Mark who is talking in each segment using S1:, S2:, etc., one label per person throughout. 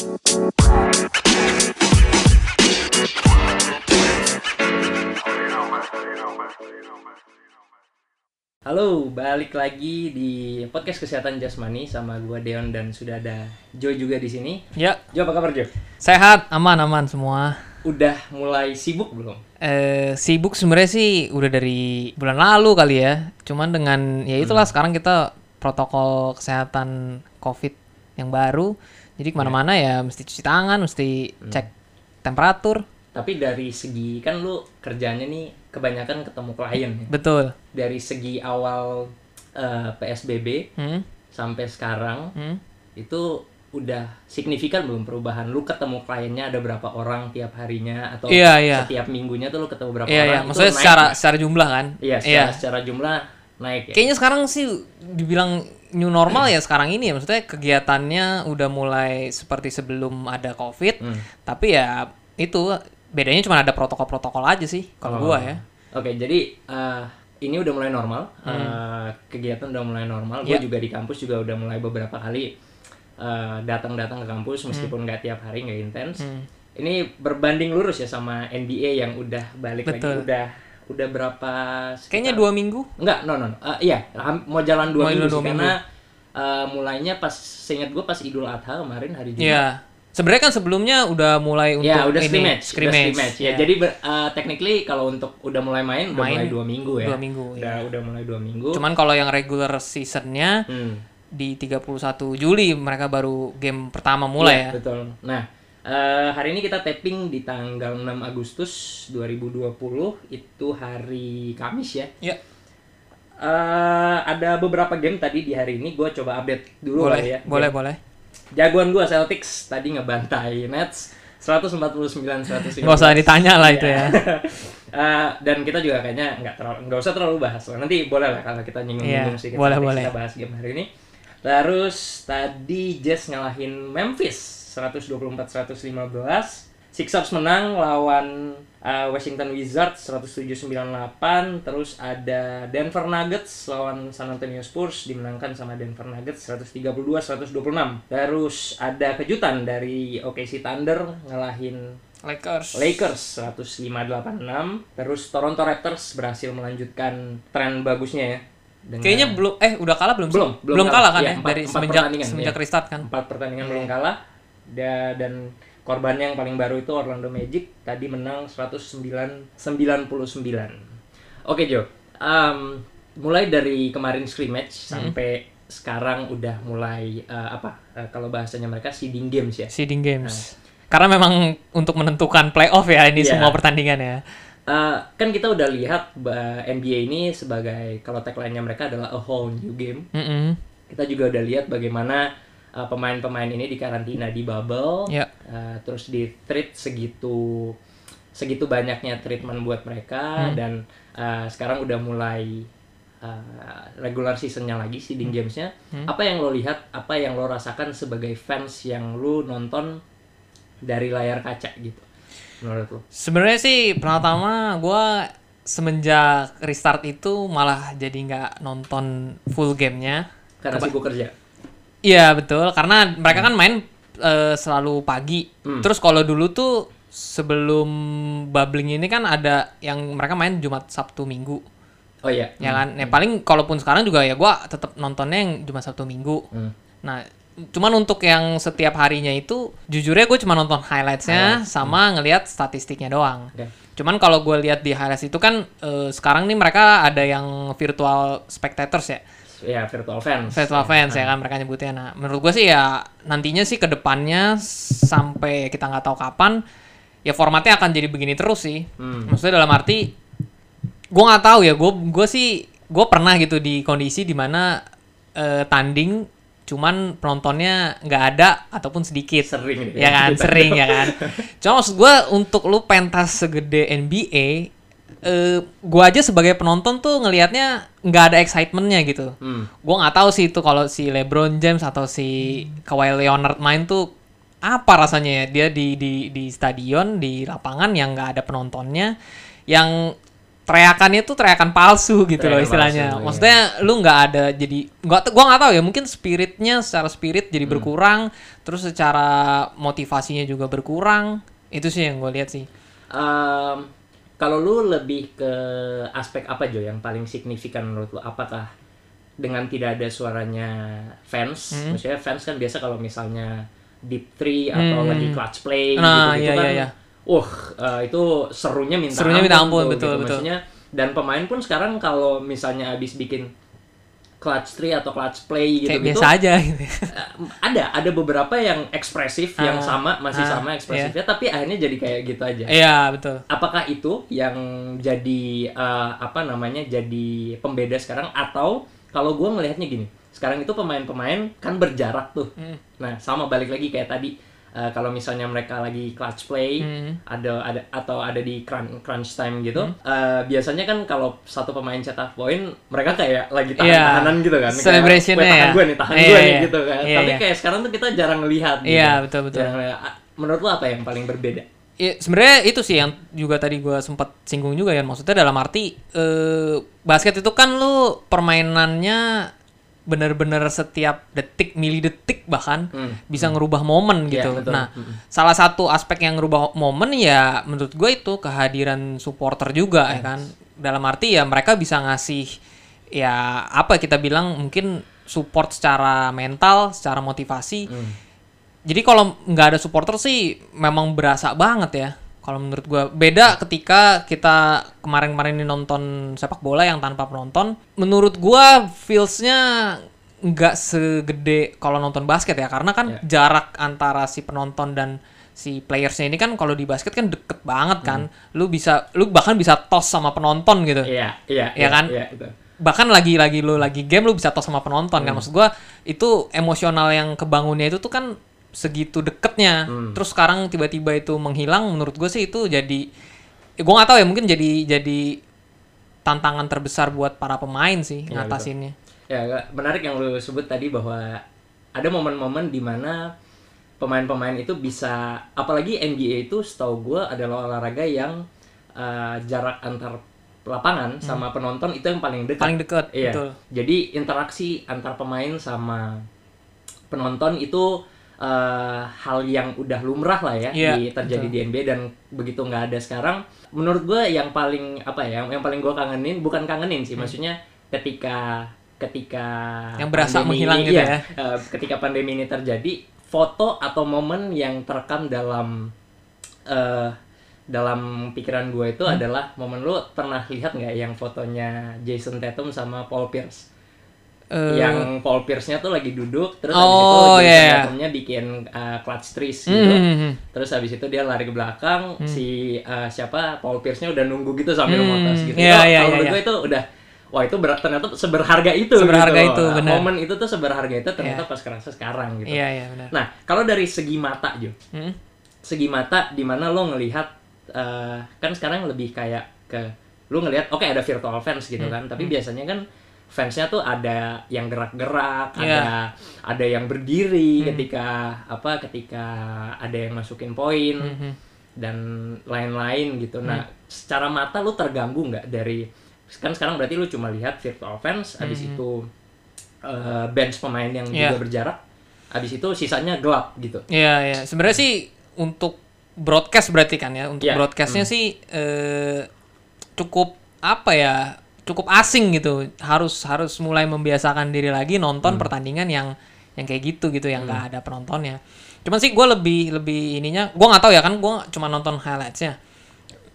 S1: Halo, balik lagi di podcast kesehatan jasmani sama gua Deon dan sudah ada Joe juga di sini.
S2: Ya,
S1: Jo, apa kabar Jo?
S2: sehat, aman, aman semua.
S1: Udah mulai sibuk belum?
S2: Eh, sibuk sebenarnya sih udah dari bulan lalu kali ya. Cuman dengan ya itulah sekarang kita protokol kesehatan COVID yang baru. Jadi ke mana-mana ya mesti cuci tangan, mesti cek temperatur.
S1: Tapi dari segi kan lu kerjanya nih kebanyakan ketemu klien ya.
S2: Betul.
S1: Dari segi awal eh, PSBB
S2: Hmm?
S1: sampai sekarang
S2: Hmm?
S1: itu udah signifikan belum perubahan? Lu ketemu kliennya ada berapa orang tiap harinya atau
S2: Iya, iya.
S1: setiap minggunya tuh lu ketemu berapa
S2: Iya,
S1: orang?
S2: iya.
S1: Itu
S2: Maksudnya secara secara jumlah kan?
S1: Iya, secara, secara jumlah naik ya.
S2: Kayaknya sekarang sih dibilang new normal ya sekarang ini ya. Maksudnya kegiatannya udah mulai seperti sebelum ada COVID.
S1: Hmm.
S2: Tapi ya itu bedanya cuma ada protokol-protokol aja sih kalau
S1: Oh.
S2: gua ya.
S1: Oke, jadi eh, ini udah mulai normal. Eh, kegiatan udah mulai normal. Gue
S2: Hmm. Ya.
S1: juga di kampus juga udah mulai beberapa kali eh, datang-datang ke kampus meskipun nggak tiap hari nggak intens.
S2: Hmm.
S1: Ini berbanding lurus ya sama NBA yang udah balik lagi
S2: Betul.
S1: udah udah berapa sekitar-
S2: Kayaknya dua minggu.
S1: Enggak, no no. no. Eh, iya, mau jalan dua
S2: Mau
S1: minggu sih
S2: dua
S1: karena eh, mulainya pas seingat gue pas Idul Adha kemarin hari Jumat.
S2: Iya. Sebenarnya kan sebelumnya udah mulai untuk
S1: Ya udah
S2: ini,
S1: scrimmage, udah
S2: scrimmage.
S1: scrimmage. Ya,
S2: Iya.
S1: jadi ber- uh, technically kalau untuk udah mulai main, udah
S2: Main
S1: mulai dua minggu ya.
S2: dua minggu,
S1: Udah udah mulai dua minggu.
S2: Cuman kalau yang regular seasonnya
S1: Hmm.
S2: di 31 Juli mereka baru game pertama mulai
S1: Iya,
S2: ya.
S1: Betul. Nah, eh, hari ini kita tapping di tanggal 6 Agustus 2020 itu hari Kamis ya.
S2: Ya.
S1: Eh, ada beberapa game tadi di hari ini gue coba update dulu
S2: Boleh,
S1: ya.
S2: boleh, boleh.
S1: Jagoan gue Celtics tadi ngebantai Nets 149 115.
S2: Nggak usah ditanya lah itu ya.
S1: Eh, dan kita juga kayaknya nggak terlalu nggak usah terlalu bahas lah. Nanti boleh lah kalau kita nyinggung-nyinggung
S2: Iya,
S1: sedikit
S2: boleh, boleh.
S1: kita bahas game hari ini. Terus tadi Jazz ngalahin Memphis 124-115. Sixers menang lawan uh, Washington Wizards 107-98. Terus ada Denver Nuggets lawan San Antonio Spurs dimenangkan sama Denver Nuggets 132-126. Terus ada kejutan dari OKC Thunder ngalahin
S2: Lakers.
S1: Lakers 105-86. Terus Toronto Raptors berhasil melanjutkan tren bagusnya ya. Dengan
S2: Kayaknya belum eh udah kalah belum?
S1: Belum, belum
S2: belum
S1: kalah.
S2: kalah kan
S1: Iya,
S2: ya
S1: empat-
S2: dari
S1: empat
S2: semenjak semenjak
S1: iya.
S2: restart kan.
S1: empat pertandingan belum kalah. Da- dan korbannya yang paling baru itu Orlando Magic tadi menang 109 99. Oke Jo, Em, mulai dari kemarin scrimmage
S2: Hmm.
S1: sampai sekarang udah mulai eh, apa eh, kalau bahasanya mereka seeding games ya.
S2: Seeding games. Karena memang untuk menentukan playoff ya ini
S1: Iya.
S2: semua pertandingan ya.
S1: Eh, kan kita udah lihat NBA ini sebagai kalau tagline-nya mereka adalah a whole new game.
S2: Mm-mm.
S1: Kita juga udah lihat bagaimana uh, pemain-pemain ini dikarantina di bubble,
S2: Ya.
S1: uh, terus di treat segitu segitu banyaknya treatment buat mereka dan uh, sekarang udah mulai uh, regular seasonnya lagi seeding gamesnya. Apa yang lo lihat? Apa yang lo rasakan sebagai fans yang lo nonton dari layar kaca gitu?
S2: Sebenarnya sih pertama gua semenjak restart itu malah jadi nggak nonton full gamenya.
S1: Karena sibuk kerja.
S2: Iya betul, karena mereka kan main eh, selalu pagi.
S1: Hmm.
S2: Terus kalau dulu tuh sebelum bubbling ini kan ada yang mereka main Jumat, Sabtu, Minggu,
S1: Oh iya.
S2: ya kan? Ya paling kalaupun sekarang juga ya gua tetap nontonnya yang Jumat, Sabtu, Minggu.
S1: Hmm.
S2: Nah, cuman untuk yang setiap harinya itu jujurnya gue cuma nonton highlightsnya sama ngelihat statistiknya doang.
S1: Oke.
S2: Cuman kalau gue lihat di highlights itu kan eh, sekarang nih mereka ada yang virtual spectators ya,
S1: Ya virtual fans.
S2: virtual fans ya kan mereka nyebutnya. Nah menurut gue sih ya nantinya sih ke depannya sampai kita nggak tahu kapan ya formatnya akan jadi begini terus sih.
S1: Hmm.
S2: Maksudnya dalam arti gue nggak tahu ya gue gue sih gue pernah gitu di kondisi di mana eh, tanding cuman penontonnya nggak ada ataupun sedikit.
S1: Sering.
S2: Ya kan? Sering ya kan? Cuma maksud gue untuk lu pentas segede NBA eh gue aja sebagai penonton tuh ngelihatnya nggak ada excitementnya gitu.
S1: Hmm.
S2: gue nggak tahu sih itu kalau si LeBron James atau si Kawhi Leonard main tuh apa rasanya ya? Dia di di di stadion di lapangan yang nggak ada penontonnya yang teriakannya tuh teriakan palsu gitu loh
S1: Teriakan
S2: istilahnya.
S1: palsu, iya.
S2: Maksudnya lu nggak ada jadi nggak gua nggak tahu ya mungkin spiritnya secara spirit jadi
S1: Hmm.
S2: berkurang, terus secara motivasinya juga berkurang. Itu sih yang gue lihat sih.
S1: Em, kalau lu lebih ke aspek apa Jo yang paling signifikan menurut lu? Apakah dengan tidak ada suaranya fans,
S2: Hmm.
S1: maksudnya fans kan biasa kalau misalnya deep three atau
S2: Hmm.
S1: lagi clutch play
S2: Nah,
S1: gitu-gitu
S2: iya,
S1: kan,
S2: iya, iya.
S1: Uh itu serunya minta
S2: Serunya minta ampun,
S1: tuh,
S2: betul, betul.
S1: Maksudnya dan pemain pun sekarang kalau misalnya habis bikin clutch three atau clutch play
S2: Kayak
S1: gitu-gitu
S2: biasa aja gitu.
S1: Eh, ada ada beberapa yang ekspresif yang
S2: Ah,
S1: sama masih
S2: ah,
S1: sama ekspresifnya tapi akhirnya jadi kayak gitu aja
S2: Iya betul.
S1: apakah itu yang jadi eh, apa namanya jadi pembeda sekarang atau kalau gue melihatnya gini sekarang itu pemain-pemain kan berjarak tuh
S2: Hmm.
S1: nah sama balik lagi kayak tadi eh, kalau misalnya mereka lagi clutch play
S2: Hmm.
S1: ada ada atau ada di crunch, crunch time gitu
S2: Hmm.
S1: eh, biasanya kan kalau satu pemain cetak poin mereka kayak lagi
S2: Iya.
S1: tahan-tahanan gitu kan Kayak,
S2: Celebrationnya
S1: "Weh, tahan
S2: ya.
S1: gue nih tahan
S2: Iya,
S1: gue nih
S2: iya.
S1: gitu kan
S2: Iya,
S1: tapi
S2: iya.
S1: kayak sekarang tuh kita jarang lihat gitu.
S2: Iya, betul, betul.
S1: Jarang lihat. Ah, menurut lo apa yang paling berbeda
S2: Ya, sebenarnya itu sih yang juga tadi gua sempat singgung juga ya. Maksudnya dalam arti eh, basket itu kan lu permainannya bener-bener setiap detik, mili detik bahkan
S1: Hmm.
S2: bisa ngerubah momen
S1: Iya,
S2: gitu.
S1: betul.
S2: Nah,
S1: Mm-mm.
S2: salah satu aspek yang ngerubah momen ya menurut gue itu kehadiran supporter juga ya kan. Dalam arti ya mereka bisa ngasih ya apa kita bilang mungkin support secara mental, secara motivasi.
S1: Hmm.
S2: Jadi kalau nggak ada supporter sih memang berasa banget ya. Kalau menurut gua beda ketika kita kemarin-kemarin ini nonton sepak bola yang tanpa penonton. Menurut gua feelsnya nggak segede kalau nonton basket ya, karena kan
S1: Ya.
S2: jarak antara si penonton dan si playersnya ini kan kalau di basket kan deket banget kan. Lu bisa, lu bahkan bisa toss sama penonton gitu
S1: Iya, iya,
S2: Iya kan?
S1: Iya, betul.
S2: bahkan lagi lagi lu lagi game lu bisa tos sama penonton
S1: Hmm.
S2: kan maksud gua itu emosional yang kebangunnya itu tuh kan segitu deketnya
S1: Hmm.
S2: terus sekarang tiba-tiba itu menghilang menurut gue sih itu jadi ya gua nggak tahu ya mungkin jadi jadi tantangan terbesar buat para pemain sih
S1: Iya,
S2: ngatasinnya
S1: Ya, Kak, menarik yang lu sebut tadi bahwa ada momen-momen di mana pemain-pemain itu bisa apalagi NBA itu setahu gue adalah olahraga yang eh, jarak antar lapangan sama penonton itu yang paling dekat.
S2: Hmm. paling deket
S1: Iya.
S2: betul
S1: Jadi interaksi antar pemain sama penonton itu eh, hal yang udah lumrah lah ya
S2: Iya,
S1: di terjadi
S2: betul.
S1: di NBA dan begitu nggak ada sekarang. Menurut gue yang paling apa ya, yang, yang paling gue kangenin bukan kangenin sih, maksudnya ketika ketika
S2: Hmm. Yang berasa
S1: pandemi
S2: menghilang
S1: ini-
S2: gitu
S1: iya,
S2: ya.
S1: eh, ketika pandemi ini terjadi, foto atau momen yang terekam dalam eh dalam pikiran gue itu
S2: Hmm.
S1: adalah momen lu pernah lihat nggak yang fotonya Jason Tatum sama Paul Pierce?
S2: Eh,
S1: yang Paul Pierce-nya tuh lagi duduk terus
S2: Oh,
S1: habis itu Jason
S2: iya, iya.
S1: Tatumnya bikin uh, clutch trees
S2: hmm,
S1: gitu.
S2: hmm, hmm.
S1: Terus habis itu dia lari ke belakang, si uh, siapa Paul Pierce-nya udah nunggu gitu sambil
S2: Hmm,
S1: motos gitu.
S2: iya,
S1: Itu
S2: iya,
S1: kalau
S2: iya,
S1: menurut
S2: iya.
S1: gue itu udah wah itu ber- ternyata seberharga itu
S2: Seberharga
S1: gitu.
S2: itu, benar.
S1: Momen itu tuh seberharga itu ternyata
S2: Iya.
S1: pas kerasa sekarang gitu.
S2: iya iya benar
S1: Nah, kalau dari segi mata Jo,
S2: Hmm.
S1: segi mata di mana lo ngelihat eh, kan sekarang lebih kayak ke lo ngelihat oke ada virtual fans gitu
S2: Hmm,
S1: kan tapi biasanya kan fansnya tuh ada yang gerak-gerak
S2: Iya.
S1: ada ada yang berdiri
S2: Hmm.
S1: ketika apa ketika ada yang masukin poin
S2: Hmm, hmm.
S1: dan lain-lain gitu nah secara mata lo terganggu nggak dari kan sekarang berarti lo cuma lihat virtual fans habis
S2: Hmm.
S1: itu eh, bench pemain yang
S2: Iya.
S1: juga berjarak habis itu sisanya gelap gitu
S2: Iya, iya. Sebenarnya sih untuk broadcast berarti kan ya. Untuk
S1: Iya.
S2: broadcastnya sih eh, cukup apa ya? Cukup asing gitu. Harus harus mulai membiasakan diri lagi nonton pertandingan yang yang kayak gitu gitu yang nggak ada penontonnya. Cuman sih gue lebih lebih ininya, gue nggak tahu ya kan gue cuma nonton highlightsnya.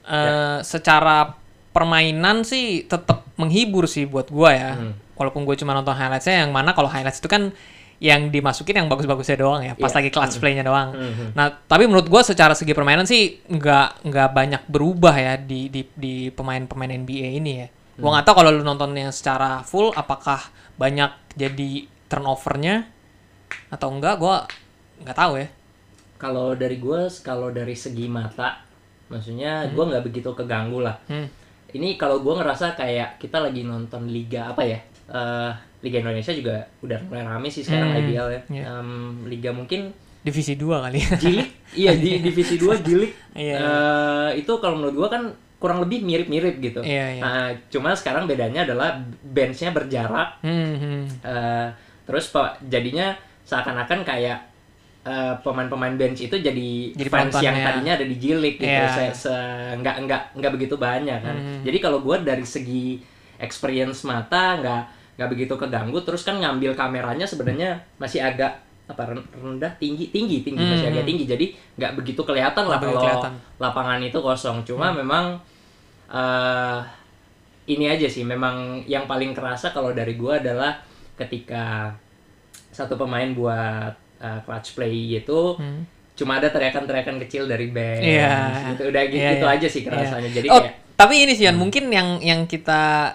S2: Eh, Secara permainan sih tetap menghibur sih buat gue ya.
S1: Hmm.
S2: Walaupun gue cuma nonton highlightsnya yang mana kalau highlights itu kan yang dimasukin yang bagus-bagusnya doang ya, pas
S1: Iya.
S2: lagi clutch play-nya doang.
S1: Mhm.
S2: Nah, tapi menurut gua secara segi permainan sih nggak nggak banyak berubah ya di di di pemain-pemain NBA ini ya. Gua nggak tahu kalau lu nontonnya secara full apakah banyak jadi turnovernya atau enggak gua nggak tahu ya.
S1: Kalau dari gue, kalau dari segi mata, maksudnya gue nggak begitu keganggu lah.
S2: Hmm.
S1: Ini kalau gue ngerasa kayak kita lagi nonton liga apa ya? Eh, liga Indonesia juga udah mulai rame sih sekarang
S2: Hmm,
S1: IBL ya.
S2: iya.
S1: Em, liga mungkin
S2: Divisi 2 kali ya.
S1: Jilik, iya di divisi 2 Jilik.
S2: Iya.
S1: Eh, itu kalau menurut gue kan kurang lebih mirip-mirip gitu.
S2: Iya, iya.
S1: Nah, cuma sekarang bedanya adalah benchnya berjarak
S2: Hmm, hmm.
S1: Eh, terus pe- jadinya seakan-akan kayak eh, pemain-pemain bench itu jadi,
S2: Jadi
S1: fans yang tadinya ada di Jilik gitu
S2: Iya.
S1: se, se- nggak nggak nggak begitu banyak kan
S2: Hmm.
S1: jadi kalau gue dari segi experience mata nggak nggak begitu keganggu terus kan ngambil kameranya sebenarnya masih agak apa ren- rendah tinggi tinggi tinggi masih
S2: Hmm.
S1: agak tinggi jadi nggak begitu kelihatan lah kalau lapangan itu kosong cuma
S2: Hmm.
S1: memang eh ini aja sih memang yang paling kerasa kalau dari gua adalah ketika satu pemain buat uh, clutch play itu
S2: Hmm.
S1: cuma ada teriakan-teriakan kecil dari bench
S2: Iya.
S1: gitu udah gitu,
S2: Iya,
S1: gitu
S2: iya.
S1: aja sih kerasanya jadi
S2: oh,
S1: kayak
S2: tapi ini sih Yan, mungkin yang yang kita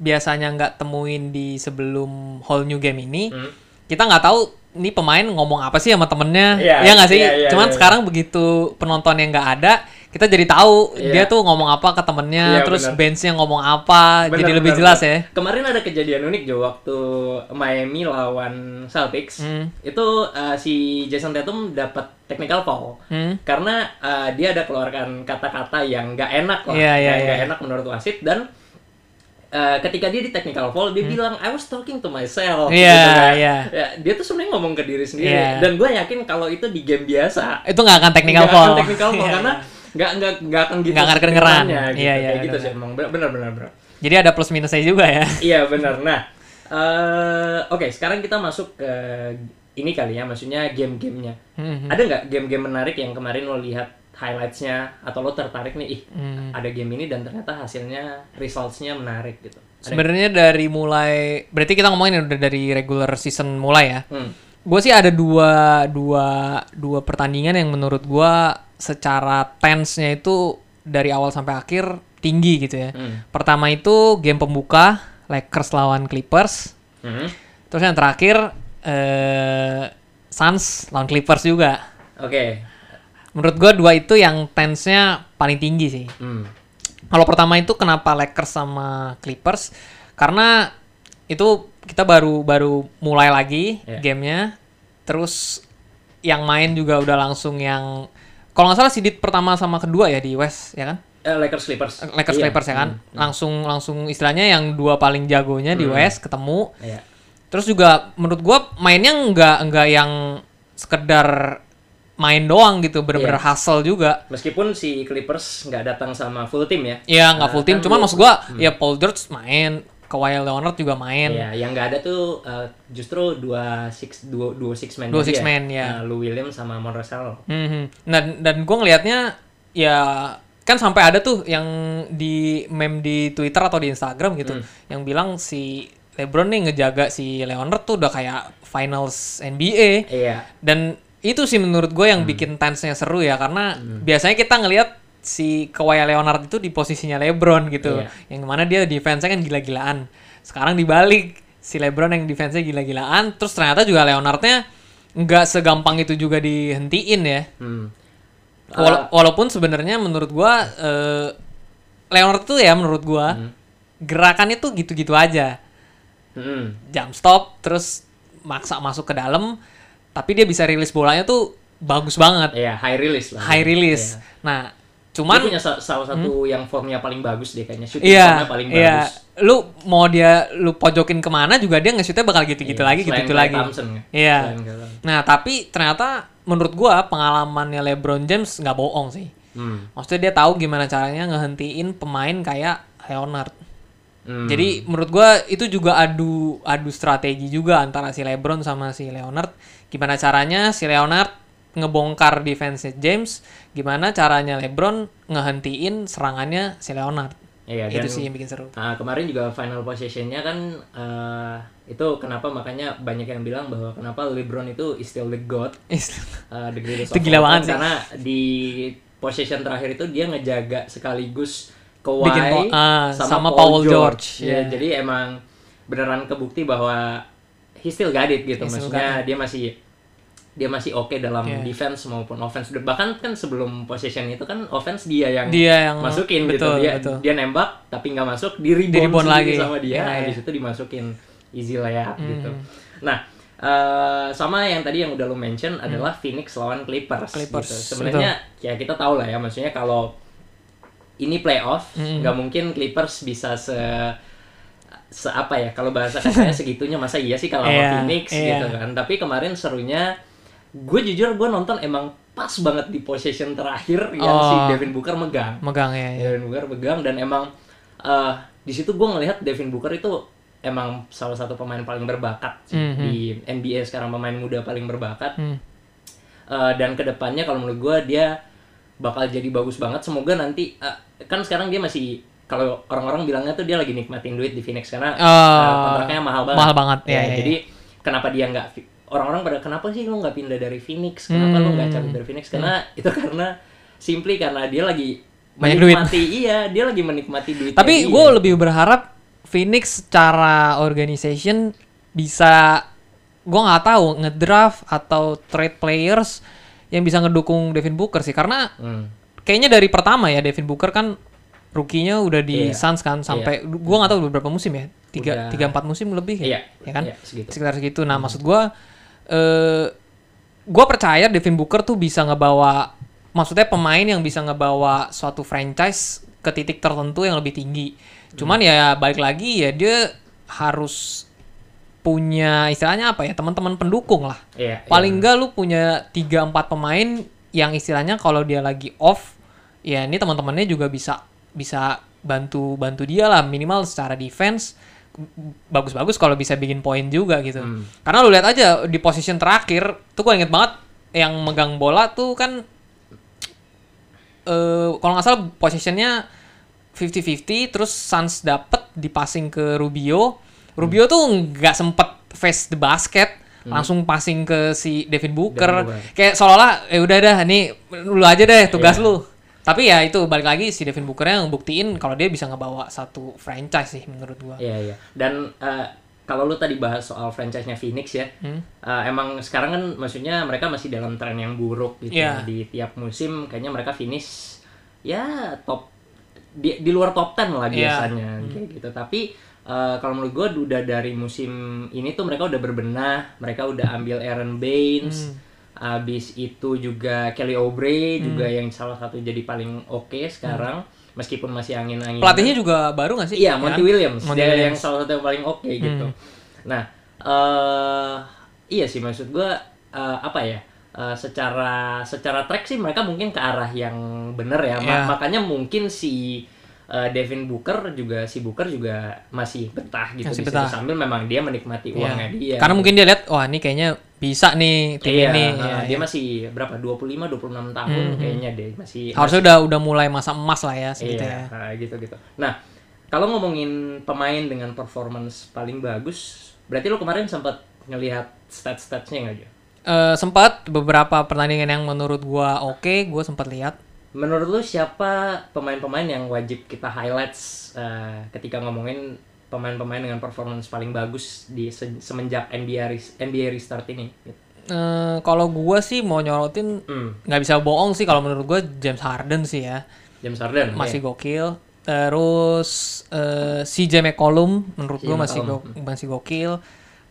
S2: biasanya nggak temuin di sebelum whole new game ini,
S1: hmm,
S2: kita nggak tahu ini pemain ngomong apa sih sama temennya,
S1: Iya,
S2: ya nggak sih?
S1: iya, iya,
S2: Cuman
S1: iya.
S2: sekarang begitu penonton yang nggak ada, kita jadi tahu
S1: Iya.
S2: dia tuh ngomong apa ke temennya,
S1: Iya,
S2: terus benchnya ngomong apa,
S1: bener,
S2: jadi lebih
S1: bener,
S2: jelas
S1: bener.
S2: ya.
S1: kemarin ada kejadian unik Jo waktu Miami lawan Celtics
S2: Hmm.
S1: itu uh, si Jason Tatum dapat technical foul
S2: Hmm.
S1: karena uh, dia ada keluarkan kata-kata yang nggak enak lah,
S2: Iya, iya,
S1: yang nggak
S2: iya.
S1: enak menurut wasit dan uh, ketika dia di technical foul dia bilang I was talking to myself.
S2: Hmm. Iya,
S1: gitu kan.
S2: iya.
S1: Ya, dia tuh sebenarnya ngomong ke diri sendiri
S2: Iya.
S1: dan gue yakin kalau itu di game biasa
S2: Itu nggak akan technical foul.
S1: akan technical foul
S2: Iya.
S1: karena nggak nggak nggak akan gitu
S2: Nggak akan kedengeran.
S1: kedengerannya, gitu.
S2: Iya, iya,
S1: kayak gitu
S2: benar.
S1: sih emang benar benar benar.
S2: Jadi ada plus minusnya juga ya.
S1: Iya benar. Nah, eh oke sekarang kita masuk ke ini kali ya, maksudnya game-gamenya.
S2: Hmm.
S1: Ada nggak game-game menarik yang kemarin lo lihat highlights-nya atau lo tertarik nih, ih
S2: Hmm.
S1: ada game ini dan ternyata hasilnya results-nya menarik gitu.
S2: Sebenarnya dari mulai, berarti kita ngomongin udah dari regular season mulai ya.
S1: Hmm.
S2: Gue sih ada dua dua dua pertandingan yang menurut gua secara tense-nya itu dari awal sampai akhir tinggi gitu ya.
S1: Hmm.
S2: Pertama itu game pembuka Lakers lawan Clippers.
S1: Hmm.
S2: Terus yang terakhir eh Suns lawan Clippers juga.
S1: Oke.
S2: Menurut gua dua itu yang tense-nya paling tinggi sih.
S1: Hmm.
S2: Kalau pertama itu kenapa Lakers sama Clippers? Karena itu kita baru baru mulai lagi
S1: Iya.
S2: gamenya. Terus yang main juga udah langsung yang kalau nggak salah sidit pertama sama kedua ya di West ya kan?
S1: Eh, Lakers Clippers.
S2: Lakers
S1: Iya.
S2: Clippers ya kan?
S1: Hmm.
S2: Langsung langsung istilahnya yang dua paling jagonya di
S1: Hmm.
S2: West ketemu.
S1: Iya.
S2: Terus juga menurut gua mainnya nggak nggak yang sekedar main doang gitu, bener-bener
S1: Iya.
S2: hustle juga.
S1: Meskipun si Clippers nggak datang sama full team ya.
S2: Iya nggak
S1: Nah,
S2: full team,
S1: kan
S2: cuman maksud gua ya Paul George main, Kawhi Leonard juga main.
S1: Iya, yang nggak ada tuh eh, justru dua six dua dua six man.
S2: Dua six man, ya.
S1: Nah, Lou Williams sama Montrezl.
S2: Mhm. Dan dan gue ngelihatnya ya kan sampai ada tuh yang di meme di Twitter atau di Instagram gitu
S1: Hmm.
S2: yang bilang si LeBron nih ngejaga si Leonard tuh udah kayak finals NBA
S1: Iya.
S2: dan itu sih menurut gue
S1: Hmm.
S2: yang bikin tense-nya seru ya karena biasanya kita ngelihat si Kawhi Leonard itu di posisinya LeBron gitu
S1: Iya.
S2: yang mana dia defense-nya kan gila-gilaan sekarang dibalik si LeBron yang defense-nya gila-gilaan terus ternyata juga Leonardnya nggak segampang itu juga dihentiin ya
S1: Hmm.
S2: Wala- walaupun sebenarnya menurut gua eh, Leonard tuh ya menurut gua
S1: Hmm.
S2: gerakannya tuh gitu-gitu aja
S1: Hmm.
S2: jump stop terus maksa masuk ke dalam tapi dia bisa rilis bolanya tuh bagus banget
S1: Iya, high release lah.
S2: high release
S1: Iya.
S2: nah
S1: Dia
S2: cuman
S1: punya sa- salah satu yang formnya paling bagus deh kayaknya shooting
S2: iya
S1: formnya paling
S2: iya
S1: bagus.
S2: lu mau dia lu pojokin ke mana juga dia nge-shootnya bakal gitu-gitu
S1: Iya,
S2: lagi gitu-gitu lagi
S1: ya.
S2: iya nah tapi ternyata menurut gua pengalamannya LeBron James nggak bohong sih
S1: Hmm.
S2: maksudnya dia tahu gimana caranya ngehentiin pemain kayak Leonard
S1: Hmm.
S2: Jadi menurut gua itu juga adu adu strategi juga antara si LeBron sama si Leonard. Gimana caranya si Leonard ngebongkar defense James, gimana caranya LeBron ngehentiin serangannya si Leonard.
S1: Iya,
S2: itu
S1: dan-
S2: sih yang bikin seru.
S1: Nah, kemarin juga final possession-nya kan eh, itu kenapa makanya banyak yang bilang bahwa kenapa LeBron itu is still the god, uh, the greatest
S2: Itu gila banget
S1: karena di possession terakhir itu dia ngejaga sekaligus Kawhi
S2: Bikin po- ah,
S1: sama,
S2: sama
S1: Paul,
S2: Paul
S1: George.
S2: George,
S1: Ya,
S2: iya.
S1: jadi emang beneran kebukti bahwa he still got it gitu.
S2: He
S1: Maksudnya dia masih dia masih oke dalam
S2: Iya.
S1: defense maupun offense. Bahkan kan sebelum possession itu kan offense dia yang
S2: Dia yang
S1: masukin
S2: betul,
S1: gitu dia
S2: betul.
S1: dia nembak tapi nggak masuk di rebound,
S2: Di rebound
S1: sendiri
S2: lagi.
S1: sama dia
S2: Iya,
S1: habis
S2: iya.
S1: itu dimasukin easy layup gitu
S2: Hmm.
S1: nah eh, sama yang tadi yang udah lo mention adalah Phoenix lawan Clippers,
S2: Hmm. Clippers,
S1: gitu. sebenarnya ya kita tahu lah ya maksudnya kalau ini playoff, nggak mungkin Clippers bisa se se apa ya kalau bahasa katanya segitunya masa iya sih kalau
S2: Iya,
S1: Phoenix
S2: iya.
S1: gitu kan. Tapi kemarin serunya gue jujur gue nonton emang pas banget di possession terakhir yang si
S2: Oh.
S1: Devin Booker megang.
S2: Megang ya. ya.
S1: Devin Booker pegang dan emang eh, di situ gue ngelihat Devin Booker itu emang salah satu pemain paling berbakat sih
S2: Mhm.
S1: di NBA sekarang pemain muda paling berbakat
S2: Hmm.
S1: Eh, dan ke depannya kalau menurut gue dia bakal jadi bagus banget semoga nanti eh, kan sekarang dia masih kalau orang-orang bilangnya tuh dia lagi nikmatin duit di Phoenix karena
S2: Oh,
S1: eh, kontraknya mahal banget
S2: mahal banget, ya, ya.
S1: jadi kenapa dia nggak orang-orang pada kenapa sih lu nggak pindah dari Phoenix kenapa lu nggak
S2: Hmm.
S1: cabut dari Phoenix karena itu karena simply karena dia lagi
S2: Banyak duit.
S1: menikmati iya dia lagi menikmati duit
S2: Tapi gue lebih berharap Phoenix secara organization bisa gue nggak tahu ngedraft atau trade players yang bisa ngedukung Devin Booker sih karena
S1: Hmm.
S2: kayaknya dari pertama ya Devin Booker kan rookie-nya udah di
S1: Iya.
S2: Suns kan sampai gue nggak tahu beberapa musim ya tiga
S1: Udah.
S2: tiga empat musim lebih ya,
S1: Iya,
S2: ya kan
S1: iya, segitu.
S2: sekitar segitu nah maksud gue eh gue percaya Devin Booker tuh bisa ngebawa maksudnya pemain yang bisa ngebawa suatu franchise ke titik tertentu yang lebih tinggi. Cuman ya balik lagi ya dia harus punya istilahnya apa ya teman-teman pendukung lah.
S1: Iya,
S2: paling enggak lu punya 3 4 pemain yang istilahnya kalau dia lagi off ya ini teman-temannya juga bisa bisa bantu bantu dia lah minimal secara defense bagus-bagus kalau bisa bikin poin juga gitu.
S1: Hmm.
S2: Karena lu lihat aja di position terakhir tuh gue inget banget yang megang bola tuh kan eh kalau nggak salah posisinya 50-50 terus Suns dapet di passing ke Rubio. Rubio tuh nggak sempet face the basket, langsung passing ke si Devin Booker.
S1: Hmm. Devin Booker.
S2: Kayak seolah-olah ya udah dah nih lu aja deh tugas
S1: Iya.
S2: lu. Tapi ya itu balik lagi si Devin Booker yang buktiin kalau dia bisa ngebawa satu franchise sih menurut gua.
S1: Iya iya. Dan eh, kalau lu tadi bahas soal franchise-nya Phoenix ya,
S2: Hmm.
S1: eh, emang sekarang kan maksudnya mereka masih dalam tren yang buruk gitu
S2: Iya.
S1: di tiap musim. Kayaknya mereka finish ya top di, di luar top 10 lah
S2: Iya.
S1: biasanya kayak gitu. Tapi eh, kalau menurut gue udah dari musim ini tuh mereka udah berbenah, mereka udah ambil Aaron Baines.
S2: Hmm.
S1: Abis itu juga Kelly Oubre juga yang salah satu jadi paling oke sekarang meskipun masih angin-angin.
S2: Pelatihnya juga baru gak sih?
S1: Iya,
S2: Ya
S1: Monty
S2: kan?
S1: Williams.
S2: Monty
S1: dia
S2: Williams. Hmm.
S1: yang salah satu yang paling oke gitu. Nah, eh iya sih maksud gua eh, apa ya? eh, secara secara track sih mereka mungkin ke arah yang bener ya. Ma-
S2: Iya.
S1: Makanya mungkin si eh, Devin Booker juga si Booker juga masih betah gitu
S2: Masih
S1: di
S2: betah.
S1: sambil memang dia menikmati
S2: Iya.
S1: uangnya dia.
S2: Karena mungkin dia lihat wah ini kayaknya bisa nih tim
S1: Iya,
S2: ini.
S1: eh,
S2: Iya,
S1: dia
S2: iya.
S1: masih berapa? 25 26 tahun kayaknya deh, masih
S2: Harusnya udah udah mulai masa emas lah ya segitu
S1: iya,
S2: ya.
S1: nah, gitu-gitu. Nah, kalau ngomongin pemain dengan performance paling bagus, berarti lu kemarin sempat ngelihat stats-statsnya nggak aja?
S2: Eh, sempat beberapa pertandingan yang menurut gua oke, gua sempat lihat.
S1: Menurut lu siapa pemain-pemain yang wajib kita highlights eh, ketika ngomongin pemain-pemain dengan performance paling bagus di se- semenjak NBA res- NBA restart ini? Gitu.
S2: Eh, kalau gua sih mau nyorotin
S1: Hmm,
S2: nggak bisa bohong sih kalau menurut gua James Harden sih ya
S1: James Harden
S2: masih
S1: ya?
S2: gokil. Terus eh, CJ McCollum menurut gua masih go- masih gokil.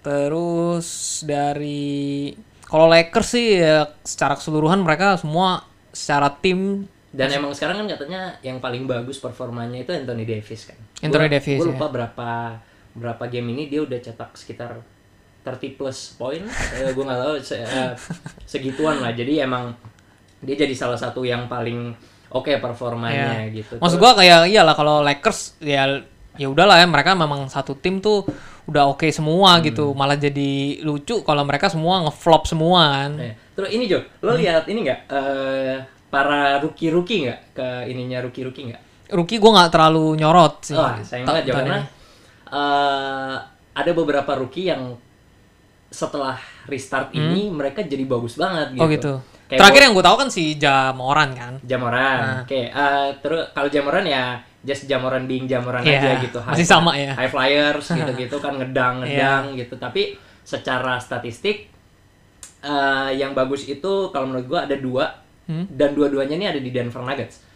S2: Terus dari kalau Lakers sih ya secara keseluruhan mereka semua secara tim
S1: Dan emang sekarang kan katanya yang paling bagus performanya itu Anthony Davis kan.
S2: Anthony
S1: Gua-
S2: Davis,
S1: Gue
S2: ya.
S1: lupa berapa berapa game ini dia udah cetak sekitar 30 plus poin. eh, gue nggak tahu se- eh, segituan lah. Jadi emang dia jadi salah satu yang paling oke performanya
S2: Iya.
S1: gitu.
S2: Maksud gua kayak iyalah kalau Lakers ya ya udahlah ya mereka memang satu tim tuh udah oke semua
S1: Hmm.
S2: gitu. Malah jadi lucu kalau mereka semua ngeflop semua kan.
S1: Eh, Terus ini Jo, lo lihat ini nggak eh, para rookie-rookie nggak ke ininya rookie-rookie nggak?
S2: Rookie gua nggak terlalu nyorot sih.
S1: Wah, sayang banget
S2: tahun
S1: karena eh, ada beberapa rookie yang setelah restart ini mereka jadi bagus banget gitu.
S2: Hmm. Oh gitu.
S1: Kayak
S2: Terakhir yang gue tahu kan si Jamoran kan.
S1: Jamoran.
S2: Nah.
S1: Oke, eh, terus kalau Jamoran ya just Jamoran being Jamoran
S2: Iya,
S1: aja gitu.
S2: masih sama ya.
S1: High flyers gitu-gitu kan ngedang-ngedang gitu. Tapi secara statistik eh, yang bagus itu kalau menurut gua ada dua
S2: Hmm.
S1: dan dua-duanya ini ada di Denver Nuggets.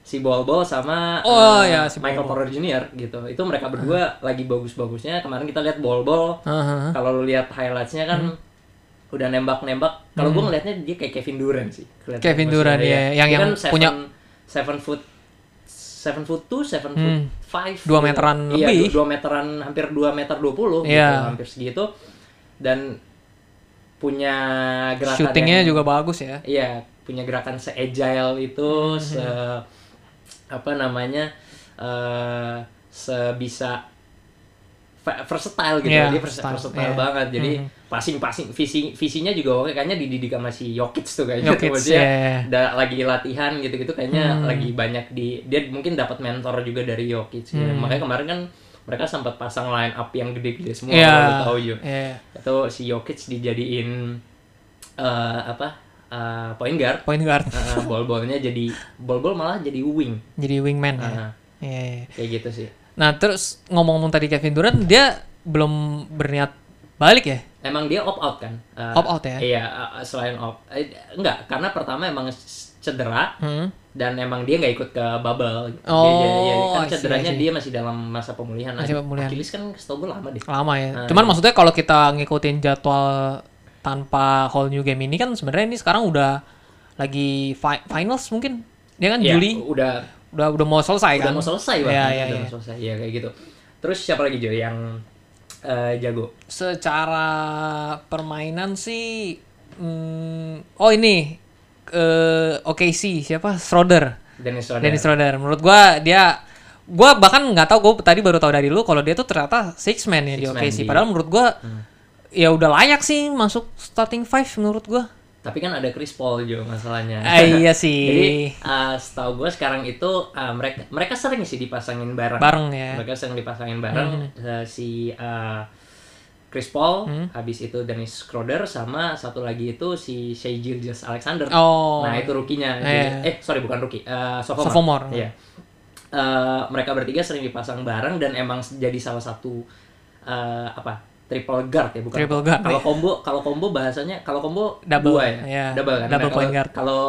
S1: si Bol Bol sama
S2: Oh,
S1: eh,
S2: ya, si
S1: Michael
S2: Bol.
S1: Porter Jr. gitu. Itu mereka berdua lagi bagus-bagusnya. Kemarin kita lihat Bol Bol.
S2: Heeh.
S1: Kalau lu lihat highlightsnya kan udah nembak-nembak. Kalau gua ngelihatnya dia kayak Kevin Durant sih. Kelihatannya.
S2: Kevin Durant, iya. Yang-
S1: Dia
S2: yang
S1: kan seven,
S2: punya-
S1: seven foot seven foot two, seven foot
S2: Hmm.
S1: five,
S2: Dua
S1: gitu.
S2: meteran
S1: iya,
S2: lebih.
S1: du- dua meteran, hampir dua meter dua puluh, gitu,
S2: Iya.
S1: hampir segitu, dan punya gerakan
S2: Shootingnya
S1: yang-
S2: juga bagus ya.
S1: Iya, punya gerakan se-agile itu,
S2: Hmm,
S1: se apa namanya, eh sebisa ve- versatile gitu.
S2: Iya,
S1: Dia vers-
S2: versatile,
S1: versatile
S2: iya.
S1: banget. Jadi
S2: Mhm.
S1: passing-passing visi visinya juga oke kayaknya dididik sama si Jokic tuh kayaknya.
S2: Jokic,
S1: Maksudnya,
S2: iya, iya.
S1: da- lagi latihan gitu-gitu kayaknya
S2: Hmm.
S1: lagi banyak di dia mungkin dapat mentor juga dari Jokic ya.
S2: Hmm.
S1: Makanya kemarin kan mereka sempat pasang line up yang gede-gede semua
S2: Iya.
S1: lu tahu Jo.
S2: Iya.
S1: Itu si Jokic dijadiin eh, apa? Eh, point guard.
S2: Point guard.
S1: Uh, ball-ballnya jadi ball-ball malah jadi wing
S2: Jadi wingman ya.
S1: Uh,
S2: Iya, iya.
S1: kayak gitu sih
S2: Nah, terus ngomong-ngomong tadi Kevin Durant, dia belum berniat balik ya?
S1: emang dia opt out kan Uh,
S2: Opt out ya?
S1: iya uh, selain opt eh, enggak karena pertama emang cedera
S2: Hmm.
S1: dan emang dia nggak ikut ke bubble
S2: Oh,
S1: dia- dia- kan
S2: see,
S1: cederanya
S2: see.
S1: dia masih dalam masa pemulihan
S2: Masih pemulihan.
S1: Achilles kan setahu gue lama deh
S2: Lama ya.
S1: Ah,
S2: Cuman
S1: iya.
S2: maksudnya kalau kita ngikutin jadwal tanpa whole new game ini kan sebenarnya ini sekarang udah lagi fi- finals mungkin. Dia kan
S1: Iya,
S2: Juli
S1: udah
S2: udah udah mau selesai
S1: udah
S2: kan.
S1: mau selesai
S2: Iya,
S1: bahkan
S2: iya,
S1: udah
S2: iya.
S1: mau selesai ya kayak gitu terus siapa lagi Jo yang eh, jago
S2: Secara permainan sih hmm, oh ini eh OKC siapa? Schroeder.
S1: Dennis Schroeder
S2: Dennis Schroeder. Menurut gua dia gua bahkan nggak tahu gua tadi baru tahu dari lu kalau dia tuh ternyata six man ya di
S1: Six man
S2: OKC.
S1: di-
S2: Padahal menurut gua
S1: Hmm.
S2: Ya udah layak sih masuk starting five menurut gua.
S1: tapi kan ada Chris Paul Jo masalahnya
S2: Ah, iya sih.
S1: Jadi uh, setahu gue sekarang itu uh, mereka mereka sering sih dipasangin bareng.
S2: Bareng ya.
S1: Mereka sering dipasangin bareng uh, si uh, Chris Paul,
S2: Hmm.
S1: habis itu Dennis Schroeder sama satu lagi itu si Shai Gilgeous Alexander.
S2: Oh.
S1: Nah itu rukinya.
S2: Iya.
S1: Eh sorry bukan rookie, uh, sophomore.
S2: Sophomore.
S1: Iya. Uh, mereka bertiga sering dipasang bareng dan emang jadi salah satu uh, apa triple guard ya bukan
S2: Triple guard,
S1: kalau combo kalau combo bahasanya kalau combo
S2: Double,
S1: dua ya
S2: iya.
S1: double kan
S2: Double
S1: Nah,
S2: point
S1: kalau-
S2: guard.
S1: kalau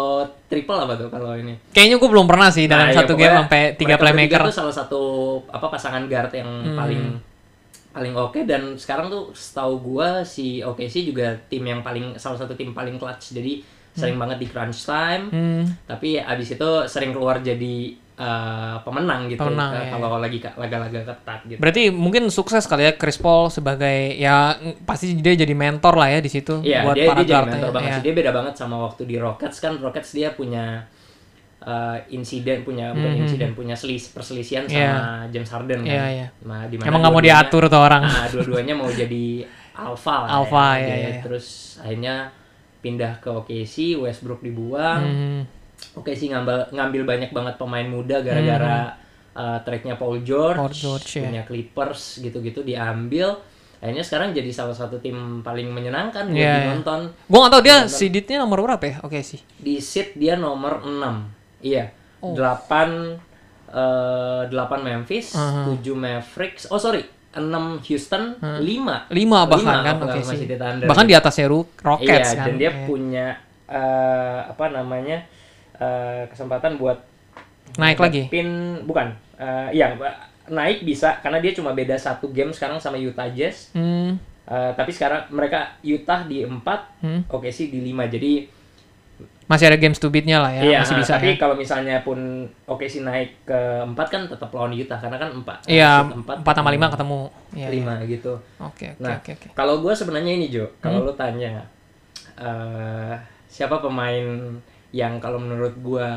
S1: triple apa tuh kalau ini
S2: Kayaknya gua belum pernah sih dalam
S1: Nah, iya,
S2: satu game sampai tiga playmaker.
S1: tuh salah satu apa pasangan guard yang
S2: Hmm.
S1: paling paling oke dan sekarang tuh setahu gua si OKC juga tim yang paling salah satu tim paling clutch jadi sering banget di crunch time
S2: Hmm.
S1: tapi abis itu sering keluar jadi eh, pemenang gitu
S2: Pemenang,
S1: eh,
S2: iya.
S1: kalau lagi laga-laga ketat gitu
S2: Berarti mungkin sukses kali ya Chris Paul sebagai ya pasti dia jadi mentor lah ya di situ
S1: Iya,
S2: buat
S1: dia,
S2: para
S1: dia jadi mentor banget
S2: ya.
S1: sih. Dia beda banget sama waktu di Rockets kan. Rockets dia punya uh, insiden, punya bukan
S2: Mhm.
S1: insiden, punya selis perselisihan sama
S2: Iya.
S1: James Harden kan.
S2: Iya, iya.
S1: Nah, di mana
S2: Emang nggak mau diatur tuh orang.
S1: Nah, dua-duanya mau jadi alpha lah.
S2: Alpha,
S1: ya.
S2: iya,
S1: Dia
S2: iya.
S1: Terus akhirnya pindah ke OKC, Westbrook dibuang.
S2: Hmm.
S1: OKC ngambil ngambil banyak banget pemain muda gara-gara uh, tracknya Paul George,
S2: Hmm. Paul George, ya.
S1: punya Clippers gitu-gitu diambil. Akhirnya sekarang jadi salah satu tim paling menyenangkan buat
S2: Iya, iya.
S1: ditonton.
S2: Gua nggak tahu dia seedednya nomor berapa ya? Oke sih.
S1: Di seat dia nomor 6. Iya.
S2: Oh.
S1: 8 eh 8 Memphis,
S2: Aha.
S1: 7 Mavericks. Oh sorry, 6 Houston, 5.
S2: Lima bahkan kan
S1: Oklahoma
S2: oke sih.
S1: City Thunder.
S2: Bahkan di atasnya Ro- Rockets
S1: iya,
S2: kan.
S1: dan dia
S2: Iya.
S1: punya eh, apa namanya? Eh, kesempatan buat
S2: Naik lagi.
S1: Pin bukan. Eh, iya, naik bisa karena dia cuma beda satu game sekarang sama Utah Jazz.
S2: Hmm.
S1: Eh, tapi sekarang mereka Utah di 4,
S2: Hmm.
S1: oke sih di 5. Jadi
S2: Masih ada games to beat-nya lah ya,
S1: iya,
S2: masih bisa
S1: tapi
S2: ya.
S1: kalau misalnya pun oke sih naik ke 4 kan tetap lawan Utah karena kan 4.
S2: Iya, 4 sama 5 ketemu. Iya. iya.
S1: 5 gitu.
S2: Oke, oke,
S1: Nah,
S2: oke, oke.
S1: kalau gue sebenarnya ini Jo, kalau
S2: Hmm?
S1: lu tanya eh siapa pemain yang kalau menurut gue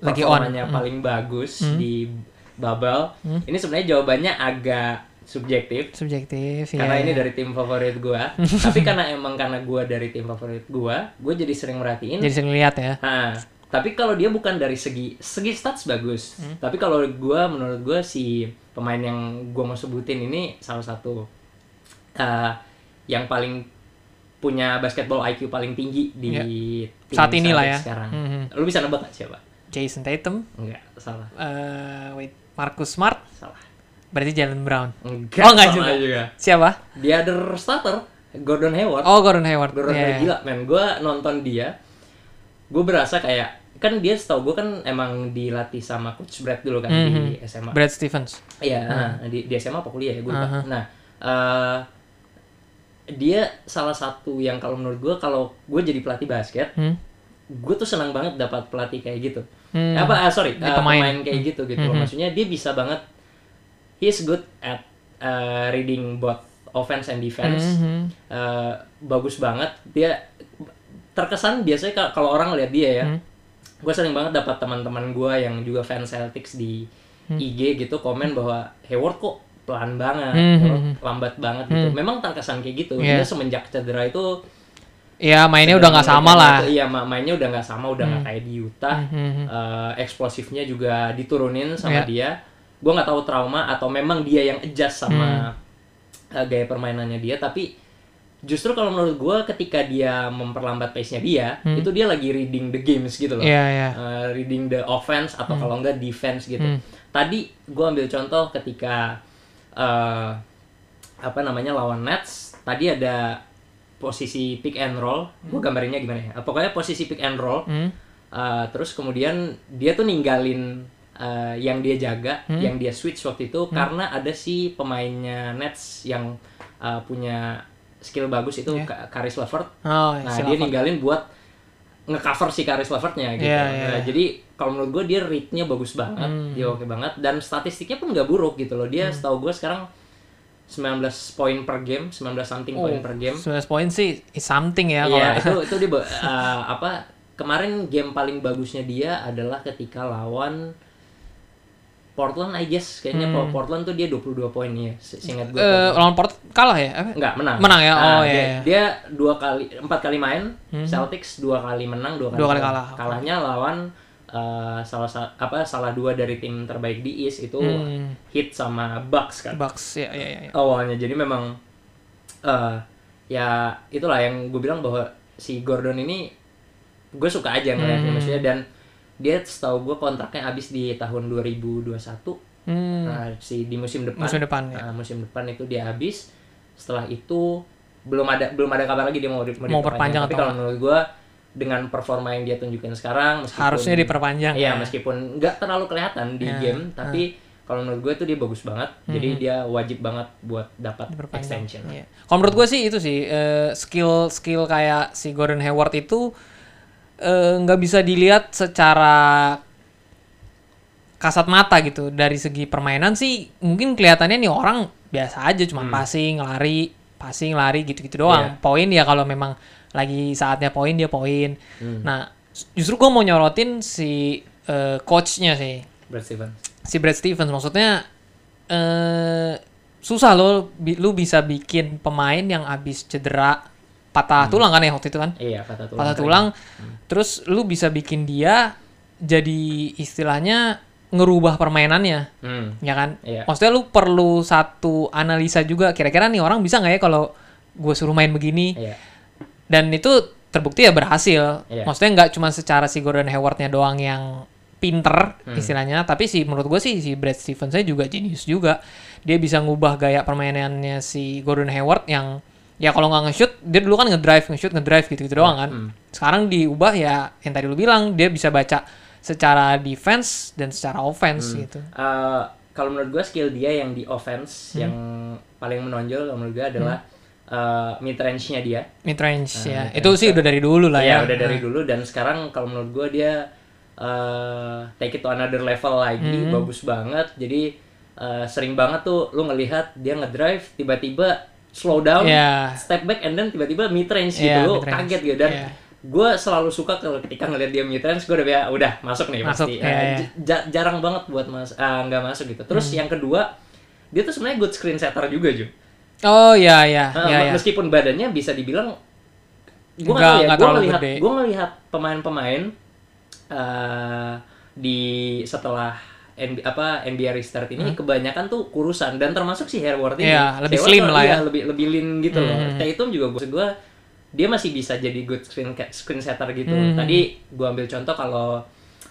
S2: Lagi on.
S1: performanya
S2: Hmm.
S1: paling bagus
S2: Hmm.
S1: di bubble,
S2: Hmm.
S1: ini sebenarnya jawabannya agak subjektif
S2: Subjektif
S1: karena
S2: ya.
S1: ini dari tim favorit gua. tapi karena emang karena gua dari tim favorit gua, gua jadi sering merhatiin.
S2: Jadi sering lihat ya.
S1: Nah, tapi kalau dia bukan dari segi segi stats bagus.
S2: Hmm.
S1: Tapi kalau gua menurut gua si pemain yang gua mau sebutin ini salah satu uh, yang paling punya basketball IQ paling tinggi di
S2: Iya.
S1: tim
S2: Saat ini lah ya.
S1: sekarang.
S2: Mhm.
S1: Lu bisa nebak gak siapa?
S2: Jason Tatum,
S1: Enggak, salah.
S2: eh wait, Marcus Smart,
S1: Salah.
S2: berarti Jalen Brown.
S1: Enggak,
S2: Oh, enggak
S1: salah
S2: juga. Siapa?
S1: Dia ada starter Gordon Hayward.
S2: Oh, Gordon Hayward.
S1: Gordon
S2: Iya,
S1: Hayward gila men gue nonton dia gue berasa kayak kan dia setahu gue kan emang dilatih sama coach Brad dulu kan di SMA
S2: Brad Stevens.
S1: iya nah, di, di SMA apa kuliah ya gue lupa
S2: Aha.
S1: nah eh, dia salah satu yang kalau menurut gue kalau gue jadi pelatih basket
S2: Hmm.
S1: gue tuh senang banget dapat pelatih kayak gitu
S2: Hmm.
S1: apa ah, sorry uh,
S2: pemain.
S1: pemain. kayak gitu gitu loh. maksudnya dia bisa banget he's good at uh, reading both offense and defense
S2: Mhm.
S1: Uh, bagus banget dia terkesan biasanya ka- kalau orang lihat dia ya
S2: Hmm.
S1: gue sering banget dapat teman-teman gue yang juga fans Celtics di IG gitu komen bahwa Hayward kok pelan banget
S2: Hmm,
S1: Hayward
S2: hmm,
S1: lambat banget gitu memang terkesan kayak gitu
S2: Iya.
S1: dia semenjak cedera itu
S2: Ya mainnya udah nggak sama lah.
S1: iya ma- mainnya udah nggak sama udah nggak kayak di Utah
S2: Mhm.
S1: Eh, eksplosifnya juga diturunin sama
S2: Iya.
S1: dia gue nggak tahu trauma atau memang dia yang adjust sama
S2: Hmm.
S1: eh, gaya permainannya dia tapi justru kalau menurut gue ketika dia memperlambat pace-nya dia itu dia lagi reading the games gitu loh
S2: Hmm. Iya iya.
S1: Eh, reading the offense atau kalau enggak defense gitu
S2: Hmm.
S1: tadi gue ambil contoh ketika eh, apa namanya lawan Nets tadi ada posisi pick and roll gue gambarinnya gimana ya pokoknya posisi pick and roll
S2: Hmm.
S1: Uh, terus kemudian dia tuh ninggalin uh, yang dia jaga,
S2: Hmm.
S1: yang dia switch waktu itu karena ada si pemainnya Nets yang uh, punya skill bagus itu
S2: Iya.
S1: Ka- Karis Levert.
S2: Oh,
S1: Nah,
S2: si
S1: dia
S2: Lava.
S1: ninggalin buat ngecover si Karis Levertnya gitu.
S2: Iya, iya,
S1: Nah,
S2: iya.
S1: jadi kalau menurut gue dia read-nya bagus banget,
S2: Hmm.
S1: dia oke banget dan statistiknya pun nggak buruk gitu loh. Dia setahu gue sekarang 19 poin per game, 19 something poin
S2: Oh,
S1: per game.
S2: 19 poin sih something ya
S1: Iya,
S2: kalau
S1: itu itu dia uh, apa kemarin game paling bagusnya dia adalah ketika lawan Portland I guess kayaknya
S2: Hmm.
S1: Portland tuh dia 22 poin ya se- seingat gue.
S2: Eh, lawan Port kalah ya? Apa?
S1: Enggak, menang.
S2: menang ya?
S1: Nah,
S2: Oh,
S1: dia,
S2: iya, iya.
S1: Dia dua kali empat kali main, Celtics dua kali menang, dua kali,
S2: Dua kali kalah.
S1: Kalahnya lawan uh, salah sa- apa salah dua dari tim terbaik di East itu
S2: Hmm.
S1: hit sama Bucks kan
S2: Bucks ya ya ya. ya.
S1: awalnya jadi memang eh ya itulah yang gue bilang bahwa si Gordon ini gue suka aja ngeliatnya
S2: Hmm.
S1: maksudnya dan dia setahu gue kontraknya habis di tahun 2021
S2: Hmm.
S1: nah, si di musim depan
S2: Musim depan, ya.
S1: Nah, musim depan itu dia habis setelah itu belum ada belum ada kabar lagi dia mau di-
S2: Mau perpanjang
S1: tapi kalau menurut gue dengan performa yang dia tunjukin sekarang meskipun
S2: Harusnya diperpanjang.
S1: Iya,
S2: ya.
S1: meskipun nggak terlalu kelihatan di
S2: Ya,
S1: game, tapi kalau menurut gue tuh dia bagus banget. Jadi dia wajib banget buat dapat extension.
S2: Iya. Kalau menurut gue sih itu sih eh, skill skill kayak si Gordon Hayward itu eh, nggak bisa dilihat secara kasat mata gitu dari segi permainan sih mungkin kelihatannya nih orang biasa aja cuma passing lari passing lari gitu-gitu doang
S1: Iya.
S2: poin ya kalau memang lagi saatnya poin dia poin
S1: Hmm.
S2: nah justru gue mau nyorotin si eh, coachnya sih
S1: Brad Stevens.
S2: si Brad Stevens maksudnya eh susah lo bi- lu bisa bikin pemain yang habis cedera patah tulang kan ya waktu itu kan
S1: Iya, patah tulang.
S2: patah tulang terus lu bisa bikin dia jadi istilahnya ngerubah permainannya
S1: Hmm.
S2: ya kan
S1: Iya.
S2: maksudnya lu perlu satu analisa juga kira-kira nih orang bisa nggak ya kalau gue suruh main begini
S1: Iya.
S2: dan itu terbukti ya berhasil.
S1: Iya.
S2: Maksudnya nggak cuma secara si Gordon Hayward-nya doang yang pinter
S1: Hmm.
S2: istilahnya, tapi sih menurut gue sih si Brad Stevens saya juga jenius juga. Dia bisa ngubah gaya permainannya si Gordon Hayward yang ya kalau nggak nge-shoot dia dulu kan ngedrive nge-shoot ngedrive gitu-gitu doang kan.
S1: Hmm.
S2: Sekarang diubah ya yang tadi lu bilang dia bisa baca secara defense dan secara offense
S1: Hmm.
S2: gitu.
S1: Eh, kalau menurut gue skill dia yang di offense
S2: Hmm.
S1: yang paling menonjol kalau menurut gue adalah eh, mid range-nya dia.
S2: Mid range ya.
S1: mid
S2: Itu sih udah dari dulu lah
S1: Iya,
S2: ya.
S1: udah dari dulu dan sekarang kalau menurut gue dia eh, take it to another level lagi,
S2: Hmm.
S1: bagus banget. Jadi eh, sering banget tuh lu ngelihat dia ngedrive tiba-tiba slow down,
S2: Iya.
S1: step back and then tiba-tiba mid range gitu.
S2: Iya,
S1: Lu
S2: mid-range.
S1: kaget gitu dan
S2: Iya.
S1: gue selalu suka kalau ketika ngelihat dia mid range gue udah ya udah masuk nih
S2: Masuk,
S1: pasti. Eh,
S2: iya.
S1: j- ja- jarang banget buat mas nggak masuk gitu. Terus
S2: Hmm.
S1: yang kedua dia tuh sebenarnya good screen setter juga Ju.
S2: Oh iya iya
S1: Ah,
S2: iya. iya.
S1: meskipun badannya bisa dibilang gue
S2: Nggak-
S1: ya
S2: nggak
S1: gue ngelihat gue ngelihat pemain-pemain eh, di setelah NB, apa NBA restart ini kebanyakan tuh kurusan dan termasuk si Hayward ini
S2: Iya, lebih
S1: Hayward
S2: slim lah
S1: iya,
S2: ya.
S1: lebih lebih lean gitu loh
S2: Hmm.
S1: Tatum juga gue gue dia masih bisa jadi good screen screen setter gitu
S2: Hmm.
S1: tadi gue ambil contoh kalau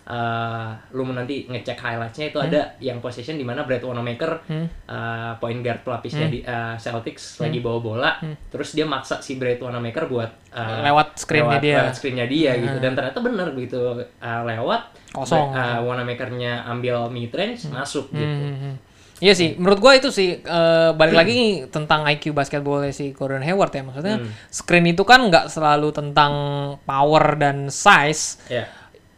S1: eh, lu nanti ngecek highlightsnya itu ada yang possession di mana Brad Wanamaker
S2: Hmm.
S1: uh, point guard pelapisnya di uh, Celtics lagi bawa bola terus dia maksa si Brad Wanamaker buat uh,
S2: Lewat screen-nya
S1: lewat-
S2: dia.
S1: lewat screen-nya dia gitu dan ternyata bener begitu uh, lewat
S2: Kosong.
S1: uh, Wanamaker-nya ambil mid range masuk
S2: Hmm,
S1: gitu
S2: hmm, hmm. Iya sih, menurut gua itu sih eh, balik lagi tentang IQ basketball si Gordon Hayward ya maksudnya
S1: Hmm.
S2: screen itu kan nggak selalu tentang power dan size.
S1: Ya.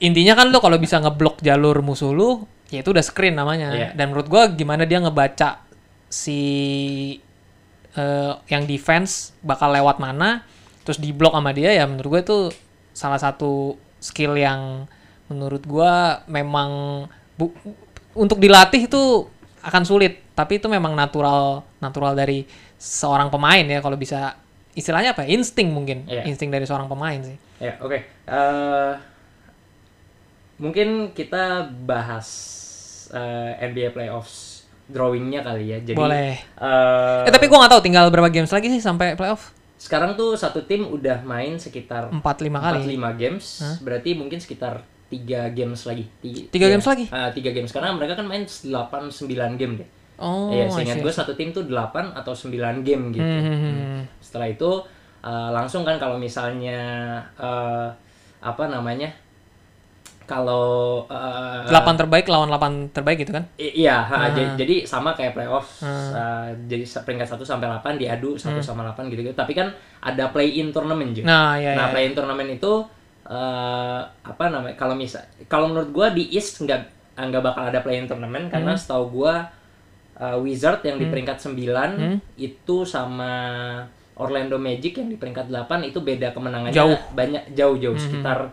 S2: Intinya kan lo kalau bisa ngeblok jalur musuh lu, ya itu udah screen namanya.
S1: Iya.
S2: Dan menurut gua gimana dia ngebaca si eh, yang defense bakal lewat mana, terus diblok sama dia ya menurut gua itu salah satu skill yang menurut gua memang bu- untuk dilatih itu akan sulit, tapi itu memang natural natural dari seorang pemain ya kalau bisa istilahnya apa? ya? Insting mungkin,
S1: Iya.
S2: insting dari seorang pemain sih.
S1: Ya, oke. Eh, mungkin kita bahas eh, NBA playoffs drawingnya kali ya. Jadi
S2: Boleh.
S1: eh,
S2: Eh tapi gua nggak tahu tinggal berapa games lagi sih sampai playoff?
S1: sekarang tuh satu tim udah main sekitar
S2: 4 5 kali.
S1: 4-5 games, berarti mungkin sekitar tiga games lagi. Tiga,
S2: Tiga games lagi?
S1: Ah, tiga games karena mereka kan main 8 9 game deh.
S2: Oh,
S1: Iya,
S2: I
S1: seingat gue satu tim tuh 8 atau 9 game gitu.
S2: Hmm, hmm, hmm.
S1: Setelah itu uh, langsung kan kalau misalnya uh, apa namanya? Kalau uh,
S2: 8 terbaik lawan 8 terbaik gitu kan?
S1: i- iya, ha,
S2: Ah.
S1: jadi, jadi sama kayak playoff. uh, jadi peringkat 1 sampai 8 diadu 1 sama 8 gitu-gitu. Tapi kan ada play-in turnamen juga.
S2: Nah, ya
S1: nah,
S2: ya.
S1: play-in turnamen itu uh, apa namanya? Kalau misal kalau menurut gua di East nggak nggak bakal ada play-in turnamen karena
S2: Hmm.
S1: setahu gua uh, Wizard yang di peringkat 9
S2: Hmm.
S1: itu sama Orlando Magic yang di peringkat 8 itu beda kemenangannya
S2: Jauh. Hmm,
S1: banyak jauh-jauh sekitar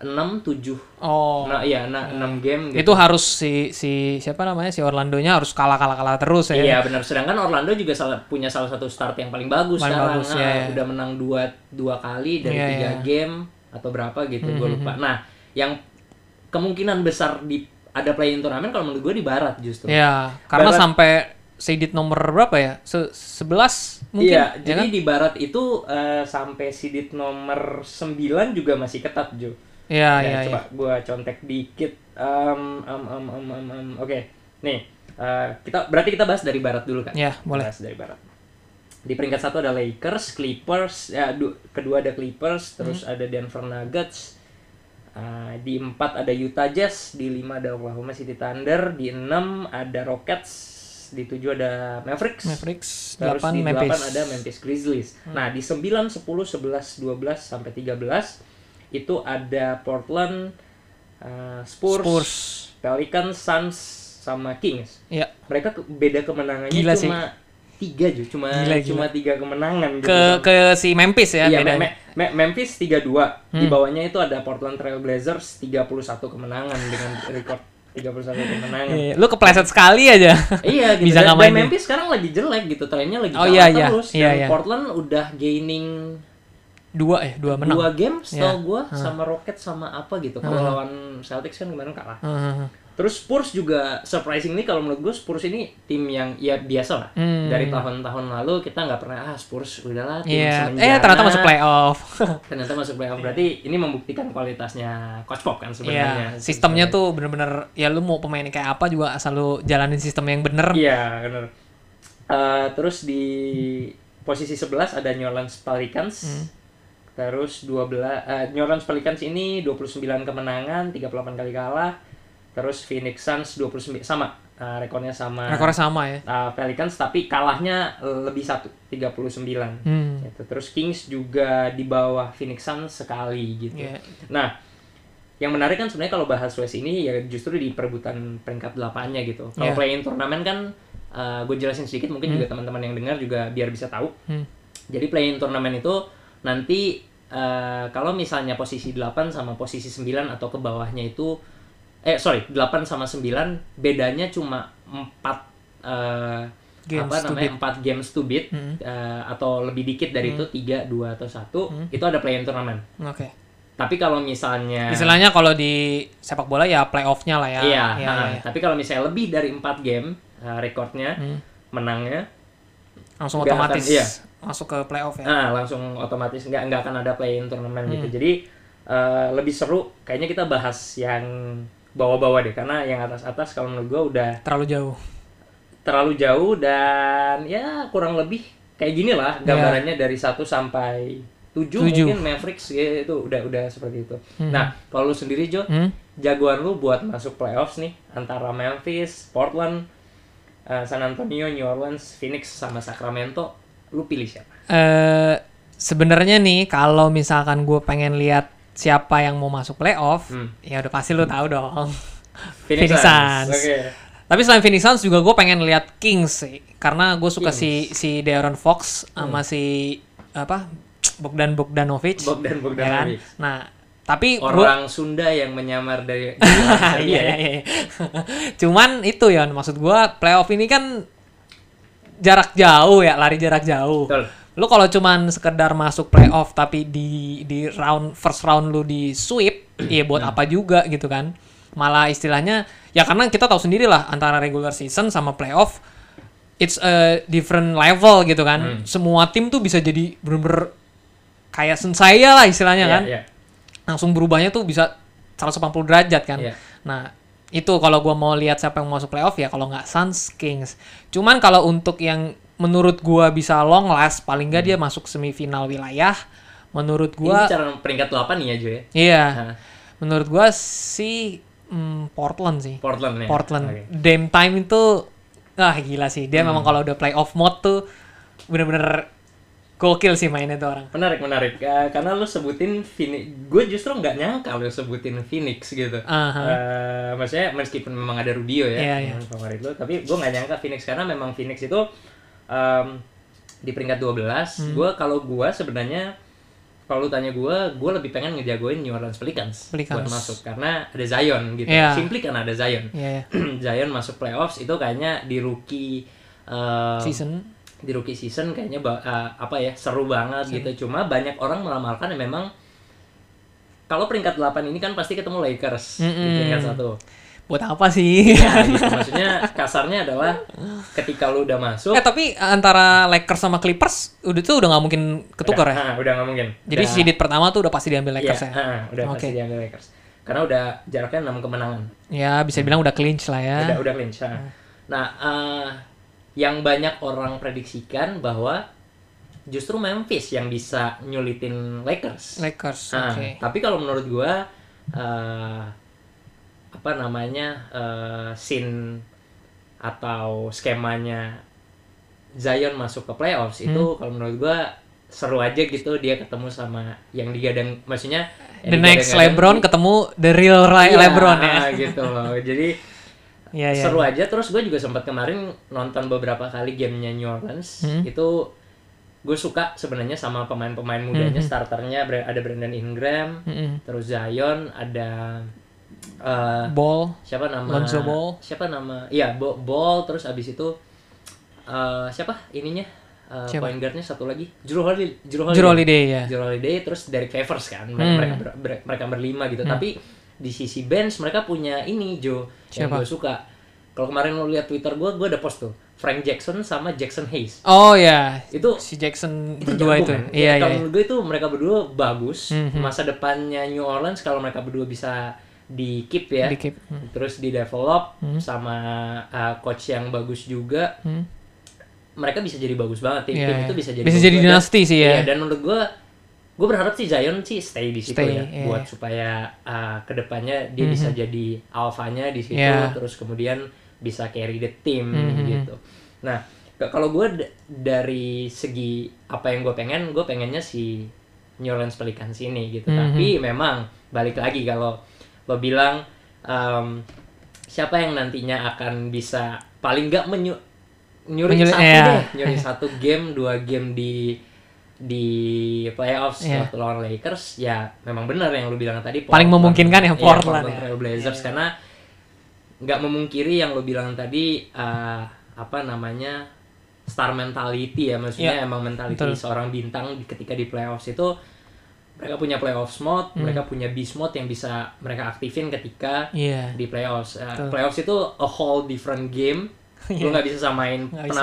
S1: 6 7.
S2: Oh.
S1: Nah, iya, nah 6 game gitu.
S2: itu harus si si siapa namanya si Orlandonya harus kalah kalah kalah terus ya.
S1: Iya benar. Sedangkan Orlando juga salah, punya salah satu start yang paling bagus
S2: Paling
S1: sekarang.
S2: bagus,
S1: Nah,
S2: iya, iya.
S1: Udah menang dua dua kali dari
S2: Iya,
S1: tiga
S2: iya. Hmm,
S1: game atau berapa gitu, gue lupa. Nah, yang kemungkinan besar di ada play-in turnamen kalau menurut gue di Barat justru.
S2: Ya, karena
S1: Barat-
S2: sampai seeded nomor berapa ya? Se 11 mungkin.
S1: Iya,
S2: ya
S1: jadi
S2: kan?
S1: di Barat itu eh, sampai seeded nomor 9 juga masih ketat, Jo.
S2: Iya,
S1: Ya,
S2: iya,
S1: coba
S2: iya.
S1: gua contek dikit. Um, um, um, um, um, um. Oke, nih eh, kita berarti kita bahas dari Barat dulu kan?
S2: Ya, boleh.
S1: Bahas dari Barat. Di peringkat satu ada Lakers, Clippers, ya du- kedua ada Clippers, terus
S2: Hmm.
S1: ada Denver Nuggets. Uh, di empat ada Utah Jazz, di lima ada Oklahoma City Thunder, di enam ada Rockets, di tujuh ada Mavericks,
S2: Mavericks,
S1: terus
S2: 8
S1: di delapan ada Memphis Grizzlies. Nah di 9, 10, 11, 12 sampai 13 itu ada Portland, uh, Spurs,
S2: Spurs.
S1: Pelicans, Suns, sama Kings.
S2: Iya.
S1: Mereka ke- beda kemenangannya
S2: Gila sih.
S1: cuma tiga ju, cuma
S2: Gila, gila.
S1: cuma tiga kemenangan. gitu.
S2: Ke ke si Memphis ya
S1: Iya,
S2: bedanya.
S1: Me- Me- Memphis 32. Di
S2: Hmm.
S1: bawahnya itu ada Portland Trail Blazers 31 kemenangan dengan record 31 kemenangan.
S2: Iya, lu kepleset sekali aja.
S1: Iya gitu.
S2: Bisa
S1: dan, dan. Memphis sekarang lagi jelek gitu, trennya lagi
S2: Oh,
S1: kalah
S2: iya, iya.
S1: terus.
S2: Iya,
S1: dan
S2: iya.
S1: Portland udah gaining
S2: dua ya, dua menang.
S1: dua game setahu
S2: Iya.
S1: gua sama Rockets sama apa gitu. Kalau lawan Celtics kan kemarin kalah.
S2: Heeh.
S1: Terus Spurs juga surprisingly kalau menurut gue Spurs ini tim yang ya biasa lah.
S2: Hmm.
S1: Dari tahun-tahun lalu kita nggak pernah ah Spurs udahlah tim
S2: Iya.
S1: semenjana.
S2: Eh ternyata masuk playoff.
S1: Ternyata masuk playoff. Berarti ini membuktikan kualitasnya Coach Pop kan sebenarnya.
S2: Iya. Sistemnya tuh bener-bener ya lu mau pemain kayak apa juga asal lu jalanin sistem yang bener.
S1: Iya, benar. Eh, terus di posisi 11 ada New Orleans Pelicans.
S2: Hmm.
S1: Terus 12 eh, New Orleans Pelicans ini 29 kemenangan, 38 kali kalah. Terus Phoenix Suns 29 sama eh, rekornya sama
S2: Rekornya sama ya.
S1: eh, Pelicans tapi kalahnya lebih satu 39.
S2: Hmm.
S1: Gitu. Terus Kings juga di bawah Phoenix Suns sekali gitu.
S2: Iya.
S1: Nah, yang menarik kan sebenarnya kalau bahas West ini ya justru di perebutan peringkat 8-nya gitu. Kalau
S2: Iya.
S1: play-in turnamen kan gue jelasin sedikit mungkin juga teman-teman yang dengar juga biar bisa tahu.
S2: Hmm.
S1: Jadi play-in turnamen itu nanti eh, kalau misalnya posisi 8 sama posisi 9 atau ke bawahnya itu eh sorry 8 sama 9 bedanya cuma 4 eh,
S2: Games
S1: apa namanya 4 games to beat
S2: Hmm.
S1: eh, atau lebih dikit dari itu 3 2 atau 1 itu ada play-in turnamen.
S2: Oke.
S1: Tapi kalau misalnya
S2: Istilahnya kalau di sepak bola ya playoff-nya lah ya.
S1: Iya,
S2: Iya,
S1: nah,
S2: iya.
S1: tapi kalau misalnya lebih dari 4 game uh, rekornya
S2: Hmm.
S1: menangnya
S2: Langsung
S1: Nggak
S2: otomatis
S1: akan- iya.
S2: masuk ke playoff ya.
S1: nah, langsung otomatis nggak nggak akan ada play-in turnamen gitu.
S2: Hmm.
S1: Jadi uh, lebih seru kayaknya kita bahas yang bawah-bawah deh karena yang atas-atas kalau menurut gua udah
S2: Terlalu jauh.
S1: terlalu jauh dan ya kurang lebih kayak gini lah gambarannya dari 1 sampai 7
S2: Iya. Tujuh.
S1: mungkin Mavericks ya, itu udah udah seperti itu. Nah, kalau lu sendiri Jo,
S2: Hmm?
S1: jagoan lu buat masuk playoffs nih antara Memphis, Portland, uh, San Antonio, New Orleans, Phoenix sama Sacramento, lu pilih siapa?
S2: Eh sebenarnya nih kalau misalkan gue pengen lihat siapa yang mau masuk playoff,
S1: Hmm.
S2: ya udah pasti lu tahu dong.
S1: Phoenix,
S2: Phoenix Suns.
S1: Oke.
S2: Tapi selain Phoenix Suns juga gue pengen lihat Kings sih, karena gue suka
S1: Kings.
S2: si si De'Aaron Fox
S1: Hmm.
S2: sama si apa Bogdan Bogdanovic.
S1: Bogdan
S2: ya kan?
S1: Bogdanovic.
S2: Nah, tapi gua-
S1: Orang Sunda yang menyamar dari
S2: Iya,
S1: ya.
S2: iya, iya. Cuman itu ya maksud gua playoff ini kan jarak jauh ya, lari jarak jauh.
S1: Betul.
S2: Lu kalau cuman sekedar masuk playoff tapi di di round first round lu di sweep, ya buat
S1: Nah.
S2: apa juga gitu kan. Malah istilahnya ya karena kita tahu sendiri lah antara regular season sama playoff it's a different level gitu kan.
S1: Hmm.
S2: Semua tim tuh bisa jadi bener-bener kayak sensaya lah istilahnya
S1: Iya,
S2: kan
S1: iya.
S2: Langsung berubahnya tuh bisa 180 derajat kan.
S1: Iya.
S2: Nah, itu kalau gua mau lihat siapa yang mau masuk playoff ya kalau nggak Suns Kings. Cuman kalau untuk yang menurut gua bisa long last paling nggak dia masuk semifinal wilayah. Menurut
S1: Ini
S2: gua
S1: cara peringkat 8 nih ya, Jo ya.
S2: iya.
S1: Nah,
S2: Menurut gua sih hmm, Portland sih.
S1: Portland ya.
S2: Portland.
S1: Oke.
S2: Dame time itu ah gila sih. Dia
S1: Hmm.
S2: memang kalau udah playoff mode tuh bener-bener gokil sih mainnya tuh orang.
S1: Menarik, menarik. Eh, karena lu sebutin Phoenix. Gue justru nggak nyangka lu sebutin Phoenix gitu.
S2: Aha.
S1: Eh, maksudnya meskipun memang ada Rubio ya,
S2: Iya, iya.
S1: yang favorit lu, tapi gue nggak nyangka Phoenix karena memang Phoenix itu em, di peringkat 12.
S2: Hmm.
S1: Gue kalau gue sebenarnya kalau lu tanya gue, gue lebih pengen ngejagoin New Orleans Pelicans,
S2: Pelicans.
S1: buat masuk karena ada Zion gitu.
S2: Iya.
S1: Simply karena ada Zion.
S2: Iya, iya.
S1: Zion masuk playoffs itu kayaknya di rookie eh,
S2: Season
S1: di rookie season kayaknya eh, apa ya seru banget gitu cuma banyak orang meramalkan yang memang kalau peringkat 8 ini kan pasti ketemu Lakers di
S2: Mm-mm.
S1: peringkat satu
S2: buat apa sih?
S1: ya, gitu. maksudnya kasarnya adalah ketika lu udah masuk
S2: Eh tapi antara Lakers sama Clippers udah tuh udah nggak mungkin ketukar
S1: udah,
S2: ya.
S1: ah, udah nggak mungkin
S2: Jadi
S1: Udah-
S2: seeded pertama tuh udah pasti diambil Lakers
S1: iya,
S2: ya.
S1: ah, udah
S2: Oke.
S1: pasti diambil Lakers karena udah jaraknya 6 kemenangan
S2: Ya bisa dibilang udah clinch lah ya.
S1: udah udah clinch ah. nah eh, yang banyak orang prediksikan bahwa justru Memphis yang bisa nyulitin Lakers
S2: Lakers.
S1: Nah,
S2: Oke.
S1: tapi kalau menurut gua eh, apa namanya eh, scene atau skemanya Zion masuk ke playoffs
S2: Hmm.
S1: itu kalau menurut gua seru aja gitu dia ketemu sama yang digadang maksudnya
S2: The next LeBron ketemu the real
S1: Iya,
S2: LeBron ya.
S1: gitu loh jadi
S2: Iya iya.
S1: seru aja terus gue juga sempat kemarin nonton beberapa kali gamenya New Orleans
S2: Hmm.
S1: itu gue suka sebenarnya sama pemain-pemain mudanya
S2: Hmm.
S1: starternya ada Brandon Ingram
S2: Mm-mm.
S1: terus Zion ada eh,
S2: Ball.
S1: siapa nama
S2: Lonzo Ball.
S1: siapa nama iya Bo- Ball terus abis itu eh, siapa ininya
S2: Siapa?
S1: point guardnya satu lagi Drew Holiday Drew Holiday,
S2: Drew Holiday ya.
S1: Drew Holiday, terus Derek Favors kan mereka
S2: Hmm.
S1: mereka, ber- ber- mereka berlima gitu tapi di sisi bench mereka punya ini yang
S2: Siapa?
S1: gue suka kalau kemarin lo lihat Twitter gue gue ada post tuh Frank Jackson sama Jackson Hayes
S2: Oh ya.
S1: itu
S2: Si Jackson
S1: itu
S2: berdua itu.
S1: kan?
S2: Iya
S1: Ya,
S2: iya.
S1: kalau menurut gue itu mereka berdua bagus
S2: Mhm.
S1: masa depannya New Orleans kalau mereka berdua bisa di keep ya
S2: Di keep. Hmm.
S1: terus di develop
S2: Hmm.
S1: sama uh, coach yang bagus juga
S2: Hmm.
S1: mereka bisa jadi bagus banget tim,
S2: Iya,
S1: tim
S2: iya.
S1: itu bisa jadi
S2: Bisa jadi dinasti sih ya.
S1: Iya, dan menurut gue gue berharap sih Zion sih stay di situ
S2: Stay,
S1: ya
S2: iya.
S1: buat supaya uh, ke depannya dia bisa jadi alfanya di situ
S2: Iya.
S1: terus kemudian bisa carry the team
S2: Mhm.
S1: gitu nah kalau gue dari segi apa yang gue pengen gue pengennya si New Orleans Pelicans ini gitu
S2: Mhm.
S1: tapi memang balik lagi kalau lo bilang um, siapa yang nantinya akan bisa paling nggak menyu nyuri satu
S2: iya.
S1: deh nyuri satu game dua game di di playoffs
S2: Iya.
S1: waktu lawan Lakers ya memang benar yang lu bilang tadi
S2: Paling memungkinkan ya
S1: Iya,
S2: Portland ya.
S1: Trail Blazers
S2: Iya.
S1: karena nggak memungkiri yang lu bilang tadi eh, apa namanya star mentality ya maksudnya emang mentality
S2: betul.
S1: seorang bintang ketika di playoffs itu mereka punya playoffs mode,
S2: Hmm.
S1: mereka punya beast mode yang bisa mereka aktifin ketika
S2: Iya.
S1: di playoffs.
S2: Betul.
S1: playoffs itu a whole different game. Lu
S2: Iya.
S1: nggak bisa samain
S2: Nggak bisa.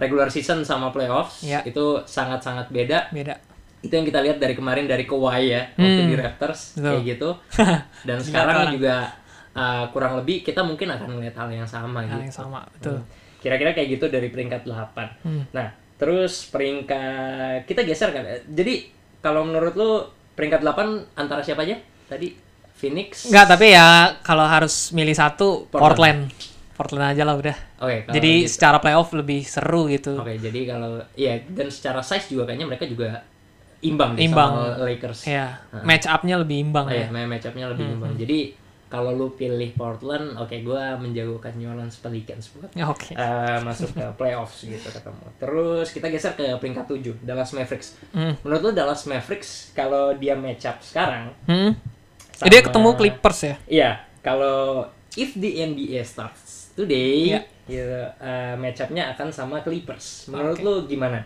S1: Regular season sama playoffs.
S2: Iya.
S1: Itu sangat-sangat beda.
S2: Beda.
S1: Itu yang kita lihat dari kemarin dari Kawhi ya waktu
S2: Hmm.
S1: di Raptors
S2: Betul.
S1: kayak gitu. Dan sekarang juga uh, kurang lebih kita mungkin akan melihat hal yang sama
S2: Hal
S1: gitu.
S2: yang sama, betul.
S1: Hmm. Kira-kira kayak gitu dari peringkat 8.
S2: Hmm.
S1: Nah, terus peringkat kita geser kan. Jadi kalau menurut lu peringkat 8 antara siapa aja? Tadi Phoenix.
S2: Enggak, tapi ya kalau harus milih satu
S1: Portland.
S2: Portland. Portland aja lah udah.
S1: Oke, kalau
S2: Jadi
S1: gitu.
S2: secara playoff lebih seru gitu.
S1: Oke, jadi kalau ya dan secara size juga kayaknya mereka juga imbang deh
S2: Imbang.
S1: sama Lakers.
S2: Ya, match up-nya lebih imbang
S1: Oh,
S2: ya.
S1: ya, match up-nya lebih
S2: Hmm,
S1: imbang. Jadi kalau lu pilih Portland, oke gua menjagokan New Orleans Pelicans buat
S2: Ya, Oke.
S1: eh, masuk ke playoffs gitu ketemu. Terus kita geser ke peringkat 7, Dallas Mavericks.
S2: Hmm.
S1: Menurut lu Dallas Mavericks kalau dia match up sekarang
S2: Hmm.
S1: sama-
S2: Dia ketemu Clippers ya.
S1: Iya, kalau if the NBA starts today,
S2: Iya.
S1: gitu, eh, match up-nya akan sama Clippers. Menurut
S2: Oke.
S1: lu gimana?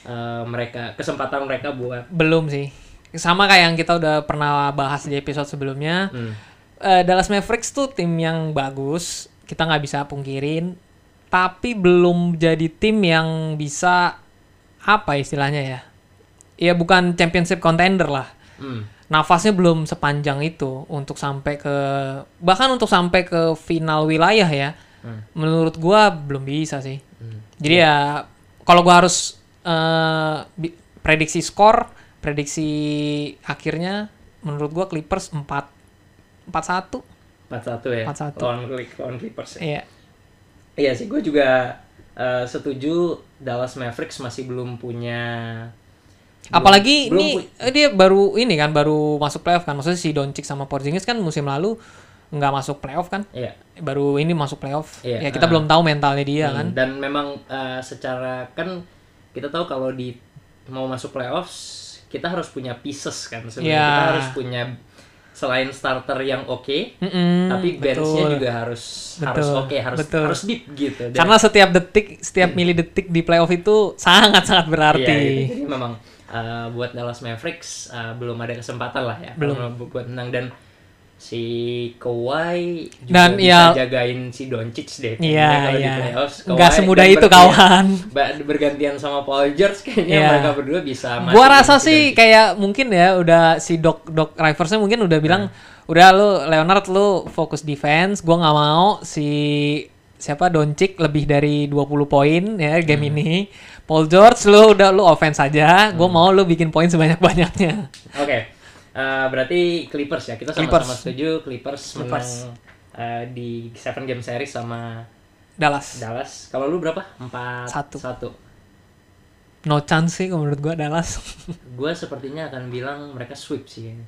S1: Eh, mereka kesempatan mereka buat
S2: Belum sih. Sama kayak yang kita udah pernah bahas di episode sebelumnya.
S1: hmm,
S2: Eh, Dallas Mavericks tuh tim yang bagus. Kita nggak bisa pungkirin. Tapi belum jadi tim yang bisa apa istilahnya ya? Ya bukan championship contender lah.
S1: hmm,
S2: Nafasnya belum sepanjang itu untuk sampai ke bahkan untuk sampai ke final wilayah ya.
S1: hmm,
S2: Menurut gua belum bisa sih.
S1: hmm.
S2: Jadi ya kalau gua harus bi- prediksi skor, prediksi akhirnya menurut gua Clippers 4 4-1.
S1: 4-1 ya.
S2: 4-1.
S1: Lawan, Click- lawan Clippers ya.
S2: Iya.
S1: Iya sih, gue juga eh, setuju Dallas Mavericks masih belum punya
S2: Apalagi
S1: belum
S2: ini
S1: pu-
S2: eh, dia baru ini kan baru masuk playoff kan. Maksudnya si Doncic sama Porzingis kan musim lalu nggak masuk playoff kan.
S1: Iya.
S2: Baru ini masuk playoff.
S1: Iya,
S2: Ya kita
S1: ah.
S2: belum tahu mentalnya dia
S1: Hmm,
S2: kan.
S1: Dan memang eh, secara kan kita tahu kalau di mau masuk playoffs kita harus punya pieces kan sebenarnya
S2: Ya.
S1: kita harus punya selain starter yang oke
S2: Mm-mm,
S1: tapi benchnya juga harus harus
S2: Betul,
S1: oke harus
S2: betul.
S1: harus deep gitu Dan-
S2: Karena setiap detik, setiap milidetik di playoff itu sangat-sangat berarti.
S1: Iya, gitu. jadi memang uh, buat Dallas Mavericks uh, belum ada kesempatan lah ya
S2: Belum.
S1: buat menang dan si Kawhi juga
S2: Dan
S1: bisa
S2: ya-
S1: jagain si Doncic deh
S2: Iya,
S1: kalau di
S2: iya.
S1: playoffs.
S2: Nggak semudah itu kawan.
S1: bergantian sama Paul George kayaknya
S2: Iya.
S1: mereka berdua bisa
S2: Gua rasa
S1: si
S2: sih
S1: Doncic.
S2: kayak mungkin ya udah si Doc Doc Riversnya mungkin udah bilang udah lu Leonard lu fokus defense, gua nggak mau si siapa Doncic lebih dari 20 poin ya game ini. Paul George lu udah lu offense aja, gua mau lu bikin poin sebanyak-banyaknya.
S1: Oke. Uh, berarti Clippers ya. Kita sama-sama setuju Clippers,
S2: Clippers.
S1: menang uh, di 7 game series sama
S2: Dallas.
S1: Dallas. Kalau lu berapa? 4
S2: Satu.
S1: 1.
S2: No chance sih kalau menurut gua Dallas.
S1: Gue sepertinya akan bilang mereka sweep sih kayaknya.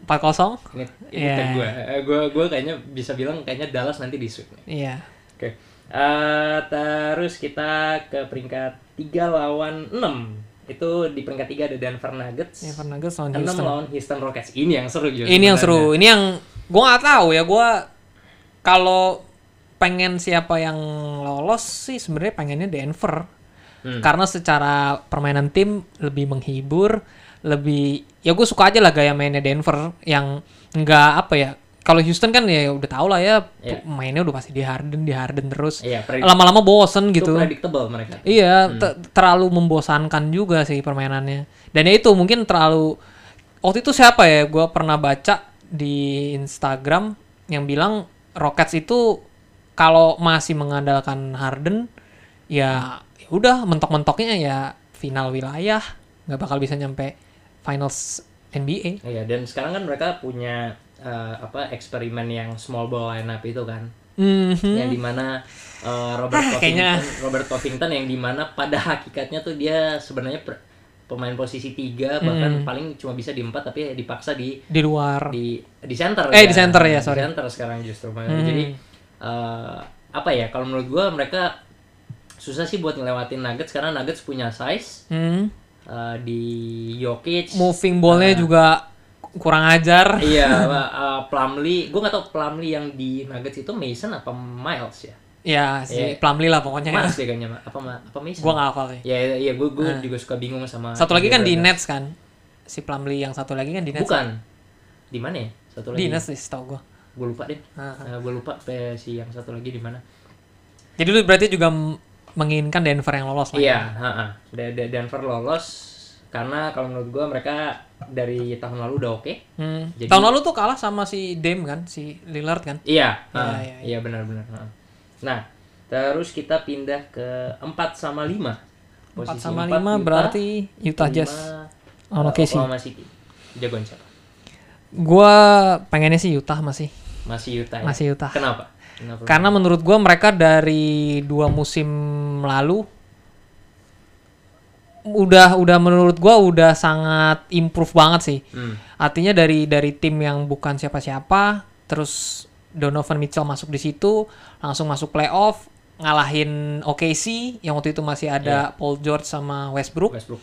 S2: 4-0?
S1: Ini, ini
S2: Iya.
S1: kan gue. Gue gue kayaknya bisa bilang kayaknya Dallas nanti di sweep nih.
S2: Iya.
S1: Oke. Eh, terus kita ke peringkat 3 lawan 6. Itu di peringkat 3 ada Denver Nuggets.
S2: Denver Nuggets lawan
S1: 6
S2: Houston.
S1: lawan Houston Rockets. Ini yang seru juga.
S2: Ini yang seru. Ini yang gua nggak tahu ya. Gua kalau pengen siapa yang lolos sih sebenarnya pengennya Denver.
S1: Hmm.
S2: Karena secara permainan tim lebih menghibur, lebih ya gue suka aja lah gaya mainnya Denver yang nggak apa ya. Kalau Houston kan ya udah tau lah ya
S1: Iya.
S2: mainnya udah pasti di Harden, di Harden terus.
S1: Iya, predik-
S2: Lama-lama bosen
S1: itu
S2: gitu.
S1: predictable mereka.
S2: Iya,
S1: Hmm.
S2: te- terlalu membosankan juga sih permainannya. Dan ya itu mungkin terlalu waktu itu siapa ya? Gua pernah baca di Instagram yang bilang Rockets itu kalau masih mengandalkan Harden ya ya udah mentok-mentoknya ya final wilayah, nggak bakal bisa nyampe finals NBA.
S1: Iya, dan sekarang kan mereka punya eh, apa eksperimen yang small ball lineup itu kan.
S2: Mhm.
S1: yang di mana uh, Robert
S2: Ah,
S1: Covington
S2: kayaknya-
S1: Robert Covington yang di mana pada hakikatnya tuh dia sebenarnya per- pemain posisi tiga bahkan
S2: Hmm.
S1: paling cuma bisa di empat tapi dipaksa di
S2: di luar.
S1: di di center
S2: Eh, di center ya, sorry.
S1: di center sekarang justru
S2: Hmm.
S1: jadi uh, apa ya kalau menurut gua mereka susah sih buat ngelewatin Nuggets karena Nuggets punya size
S2: Hmm.
S1: uh, di Jokic
S2: Moving ballnya juga kurang ajar.
S1: iya uh, Plumlee gua nggak tahu Plumlee yang di Nuggets itu Mason apa Miles ya
S2: Ya si
S1: Iya.
S2: Plumlee lah pokoknya.
S1: Mas ya kayaknya apa apa Mason
S2: Gua nggak hafal sih.
S1: Ya, ya gue gue
S2: Ah.
S1: juga suka bingung sama.
S2: Satu lagi kan di. Nets kan. Si Plumlee yang satu lagi kan di Nets.
S1: Bukan. Di mana ya? Satu lagi.
S2: Di Nets sih setahu gua.
S1: Gue lupa deh.
S2: Ah.
S1: gue lupa eh, si yang satu lagi di mana.
S2: Jadi lu berarti juga menginginkan Denver yang lolos lah. ya?
S1: Iya, da- Denver lolos karena kalau menurut gue mereka dari tahun lalu udah oke.
S2: Hmm.
S1: Jadi-
S2: Tahun lalu tuh kalah sama si Dame kan, si Lillard kan.
S1: Iya,
S2: Iya,
S1: heeh.
S2: iya,
S1: iya benar-benar. heeh. Nah, terus kita pindah ke 4 sama 5.
S2: 4 sama 5 berarti Utah Jazz. lawan OKC.
S1: Oklahoma City. Jagoan siapa?
S2: Gua pengennya sih Utah masih.
S1: Masih Utah. Ya?
S2: Masih Utah.
S1: Kenapa? Kenapa?
S2: Karena menurut gua mereka dari dua musim lalu udah udah menurut gua udah sangat improve banget sih.
S1: Hmm.
S2: Artinya dari dari tim yang bukan siapa-siapa, terus Donovan Mitchell masuk di situ, langsung masuk playoff, ngalahin OKC yang waktu itu masih ada Paul George sama Westbrook.
S1: Westbrook.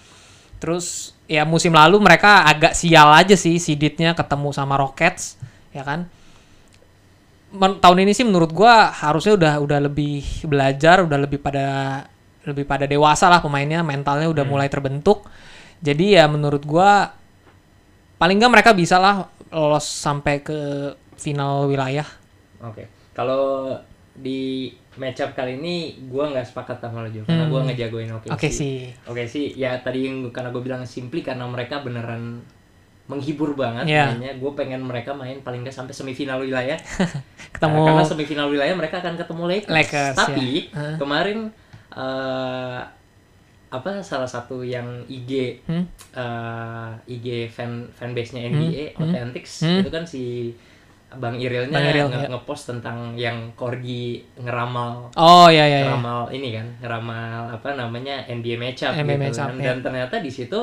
S2: Terus ya musim lalu mereka agak sial aja sih siditnya ketemu sama Rockets, ya kan? Men- tahun ini sih menurut gua harusnya udah udah lebih belajar, udah lebih pada lebih pada dewasa lah pemainnya, mentalnya udah mulai terbentuk. Jadi ya menurut gua paling nggak mereka bisa lah lolos sampai ke final wilayah.
S1: Oke. Kalau di matchup kali ini gua nggak sepakat sama lo juga karena
S2: Hmm.
S1: gua ngejagoin OKC.
S2: Oke sih.
S1: Oke sih, ya tadi yang karena gue bilang simply karena mereka beneran menghibur banget mainnya. Gue pengen mereka main paling nggak sampai semifinal wilayah.
S2: Ketemu
S1: Nah, karena semifinal wilayah mereka akan ketemu Lakers.
S2: Lakers,
S1: Tapi
S2: ya. Hah?
S1: kemarin eh, apa salah satu yang IG
S2: Hmm?
S1: eh, IG fan fanbase-nya NBA
S2: Hmm?
S1: Authentics
S2: Hmm?
S1: itu kan si Bang Irilnya
S2: Bang Iril,
S1: nge-
S2: ya.
S1: ngepost tentang yang Corgi ngeramal
S2: Oh ya ya ya.
S1: ngeramal ini kan ngeramal apa namanya NBA matchup
S2: NBA
S1: gitu
S2: matchup,
S1: kan.
S2: ya.
S1: dan ternyata di situ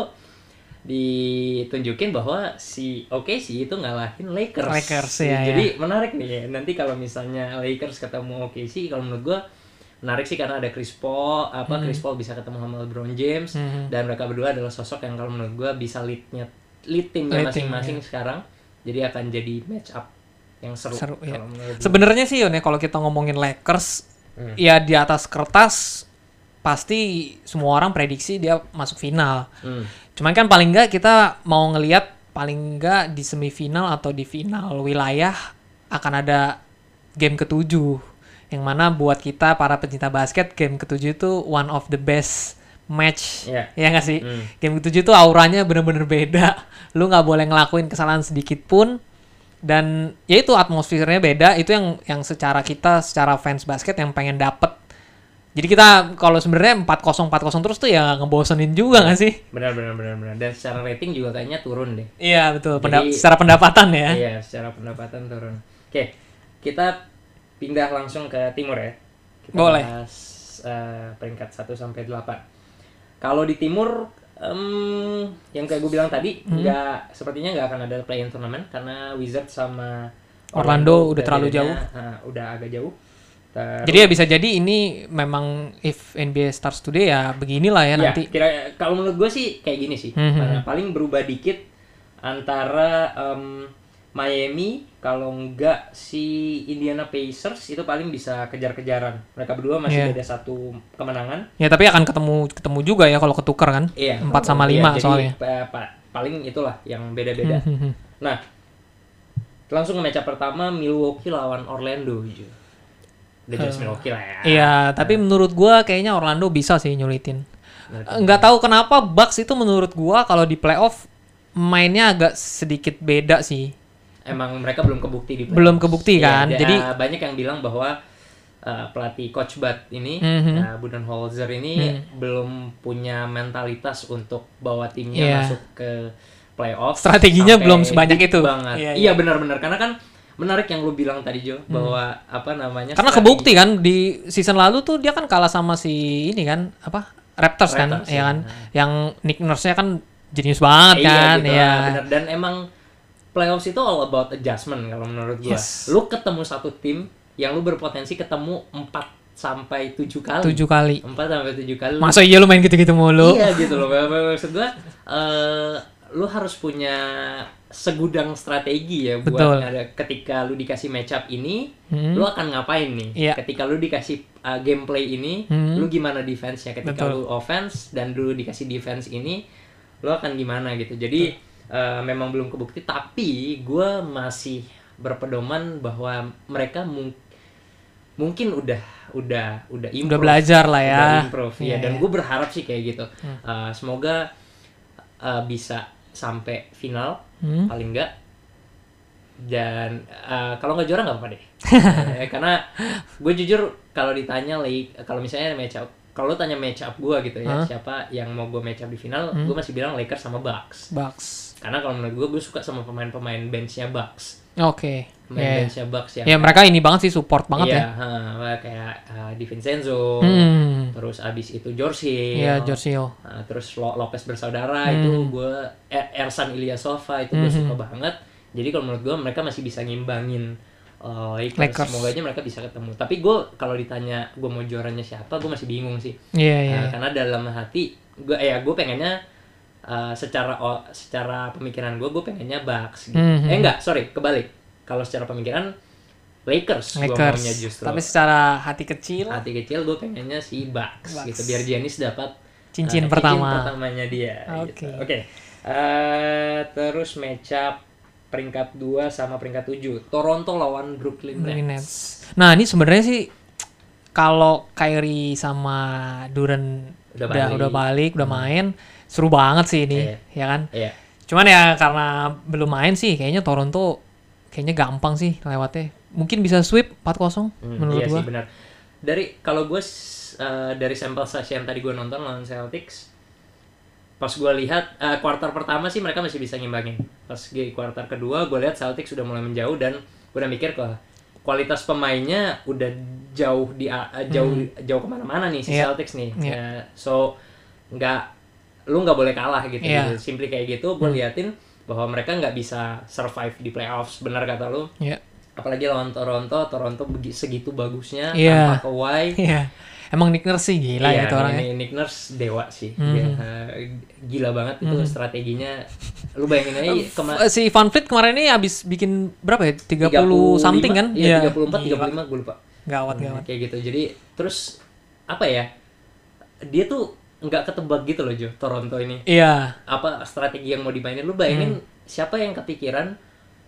S1: ditunjukin bahwa si OKC itu ngalahin Lakers.
S2: Lakers, ya,
S1: Jadi menarik nih ya. Nanti kalau misalnya Lakers ketemu OKC kalau menurut gua menarik sih karena ada Chris Paul, apa Chris Paul bisa ketemu sama LeBron James
S2: Hmm.
S1: dan mereka berdua adalah sosok yang kalau menurut gua bisa leadnya lead timnya masing-masing sekarang. Jadi akan jadi match up yang seru,
S2: Seru, ya. Sebenarnya sih Yon ya kalau kita ngomongin Lakers
S1: Hmm.
S2: ya di atas kertas pasti semua orang prediksi dia masuk final.
S1: Hmm.
S2: Cuman kan paling nggak kita mau ngelihat paling nggak di semifinal atau di final wilayah akan ada game ketujuh yang mana buat kita para pencinta basket game ketujuh itu one of the best match
S1: Iya.
S2: ya nggak sih
S1: Hmm.
S2: game ketujuh itu auranya bener-bener beda lu nggak boleh ngelakuin kesalahan sedikit pun dan ya itu atmosfernya beda itu yang yang secara kita secara fans basket yang pengen dapet jadi kita kalau sebenarnya 4-0 4-0 terus tuh ya ngebosenin juga nggak sih
S1: Benar benar benar benar. Dan secara rating juga kayaknya turun deh.
S2: Iya betul, Penda-
S1: Jadi-
S2: secara pendapatan ya.
S1: Iya, secara pendapatan turun. Oke, kita pindah langsung ke timur ya. Kita
S2: Boleh.
S1: bahas eh, peringkat 1 sampai 8. Kalau di timur em, yang kayak gue bilang tadi,
S2: Hmm.
S1: nggak sepertinya nggak akan ada play-in tournament karena Wizards sama
S2: Orlando udah terlalu jauh.
S1: eh, udah agak jauh. Terus-
S2: Jadi ya bisa jadi ini memang if NBA starts today ya beginilah ya
S1: Ya,
S2: nanti.
S1: kira kalau menurut gue sih kayak gini sih.
S2: Hmm,
S1: Karena paling berubah dikit antara em, Miami kalau enggak si Indiana Pacers itu paling bisa kejar-kejaran. Mereka berdua masih
S2: Iya.
S1: ada satu kemenangan.
S2: Ya tapi akan ketemu ketemu juga ya kalau ketukar kan.
S1: Iya.
S2: 4 sama
S1: Iya,
S2: 5
S1: jadi,
S2: soalnya.
S1: pa- pa- paling itulah yang beda-beda.
S2: Hmm, hmm, hmm.
S1: Nah, langsung ke matchup pertama Milwaukee lawan Orlando. Udah jelas Milwaukee lah ya.
S2: Iya, tapi menurut gua kayaknya Orlando bisa sih nyulitin.
S1: Menurut
S2: Nggak tahu kenapa Bucks itu menurut gua kalau di playoff mainnya agak sedikit beda sih.
S1: Emang mereka belum kebukti di.
S2: Belum kebukti
S1: Iya,
S2: kan,
S1: da-
S2: jadi-
S1: banyak yang bilang bahwa uh, pelatih coach Bud ini
S2: Mhm.
S1: uh, Budenholzer ini belum punya mentalitas untuk bawa timnya
S2: Iya.
S1: masuk ke playoff
S2: Strateginya belum sebanyak itu.
S1: banget
S2: Iya,
S1: iya,
S2: iya.
S1: benar-benar karena kan menarik yang lu bilang tadi Jo bahwa apa namanya
S2: Karena
S1: strategi-
S2: kebukti kan di season lalu tuh dia kan kalah sama si ini kan apa Raptors, kan,
S1: Raptors,
S2: ya
S1: ya.
S2: kan, yang Nick Nurse-nya kan jenius banget
S1: Iya,
S2: kan,
S1: gitu
S2: ya.
S1: lah, bener. dan emang playoffs itu all about adjustment kalau menurut gua.
S2: Yes.
S1: Lu ketemu satu tim yang lu berpotensi ketemu 4 sampai 7 kali.
S2: Tujuh kali.
S1: 4 sampai 7 kali.
S2: Masa iya lu main gitu-gitu mulu?
S1: Iya gitu loh. Maksud gua eh lu harus punya segudang strategi ya buat
S2: Betul.
S1: ada ketika lu dikasih matchup ini,
S2: Hmm.
S1: lu akan ngapain nih?
S2: Iya.
S1: Ketika lu dikasih uh, gameplay ini,
S2: Hmm.
S1: lu gimana defense-nya? Ketika
S2: Betul.
S1: lu offense dan lu dikasih defense ini, lu akan gimana gitu. Jadi uh, memang belum kebukti tapi gua masih berpedoman bahwa mereka mung- mungkin udah udah udah
S2: Udah
S1: improve
S2: belajar lah ya.
S1: udah improve ya
S2: Iya,
S1: dan
S2: iya.
S1: gue berharap sih kayak gitu
S2: Hmm.
S1: Uh, semoga uh, bisa sampai final
S2: Hmm.
S1: paling enggak dan uh, kalau nggak juara nggak apa-apa deh Eh, karena gue jujur kalau ditanya lagi kalau misalnya match up kalau tanya match up gue gitu ya
S2: Hah?
S1: siapa yang mau gue match up di final
S2: Hmm.
S1: gue masih bilang Lakers sama Bucks
S2: Bucks.
S1: Karena kalau menurut gue gue suka sama pemain-pemain benchnya Bucks
S2: Oke.
S1: main
S2: Iya.
S1: benchnya Bucks yang
S2: Ya mereka ini banget sih support banget
S1: iya,
S2: ya.
S1: kayak uh, Di Vincenzo,
S2: Hmm.
S1: terus abis itu George Hill,
S2: Iya, George Hill.
S1: Nah, terus Lo- Lopez bersaudara
S2: Hmm.
S1: itu gue eh, Ersan Ilyasova itu gue suka banget. Jadi kalau menurut gue mereka masih bisa ngimbangin uh, Lakers.
S2: Lakers.
S1: Semoga aja mereka bisa ketemu. Tapi gue kalau ditanya gue mau juaranya siapa, gue masih bingung sih.
S2: Iya, iya.
S1: Nah, karena dalam hati gue ya gue pengennya uh, secara o- secara pemikiran gue gue pengennya Bucks gitu.
S2: Mhm.
S1: Eh enggak, sorry, kebalik. Kalau secara pemikiran Lakers, gue
S2: Lakers.
S1: maunya justru.
S2: Tapi secara hati kecil,
S1: hati kecil gue pengennya si Bucks,
S2: Bucks.
S1: gitu biar Giannis dapat
S2: cincin
S1: uh,
S2: pertama.
S1: pertamanya dia
S2: Oke.
S1: gitu. Oke. Eh, terus match up peringkat 2 sama peringkat 7. Toronto lawan Brooklyn
S2: Brooklyn
S1: Nets.
S2: Nets. Nah, ini sebenarnya sih kalau Kyrie sama Duren
S1: Udah
S2: udah
S1: balik.
S2: udah balik, udah main, seru banget sih ini,
S1: Iya.
S2: ya kan?
S1: Iya.
S2: Cuman ya karena belum main sih, kayaknya Toronto kayaknya gampang sih lewatnya. Mungkin bisa sweep 4-0
S1: Hmm,
S2: menurut
S1: iya
S2: gua.
S1: sih benar. Dari kalau gue dari sampel size yang tadi gue nonton lawan Celtics, pas gue lihat eh, kuarter pertama sih mereka masih bisa ngimbangin. Pas di kuarter kedua gue lihat Celtics sudah mulai menjauh dan gue udah mikir kok kualitas pemainnya udah jauh di eh, jauh jauh ke mana-mana nih si.
S2: Iya.
S1: Celtics nih.
S2: Iya.
S1: Ya, so nggak lu nggak boleh kalah gitu.
S2: Iya.
S1: gitu. Simply kayak gitu gue liatin bahwa mereka nggak bisa survive di playoffs benar kata lu
S2: Iya.
S1: apalagi lawan Toronto Toronto segitu bagusnya
S2: Iya.
S1: tanpa Kawhi
S2: Iya. Emang Nick Nurse sih gila
S1: Iya,
S2: itu orangnya.
S1: ini Nick Nurse dewa sih
S2: Mhm.
S1: Dia, eh, gila banget itu strateginya lu bayangin aja kemarin
S2: Eh, Si Van Fleet kemarin ini habis bikin berapa ya? 30, something kan?
S1: iya 34
S2: Gila.
S1: 35 gue lupa
S2: Gawat
S1: Hmm,
S2: gawat.
S1: kayak gitu jadi terus apa ya dia tuh nggak ketebak gitu loh Jo Toronto ini
S2: Iya.
S1: apa strategi yang mau dimainin lu bayangin
S2: Hmm.
S1: siapa yang kepikiran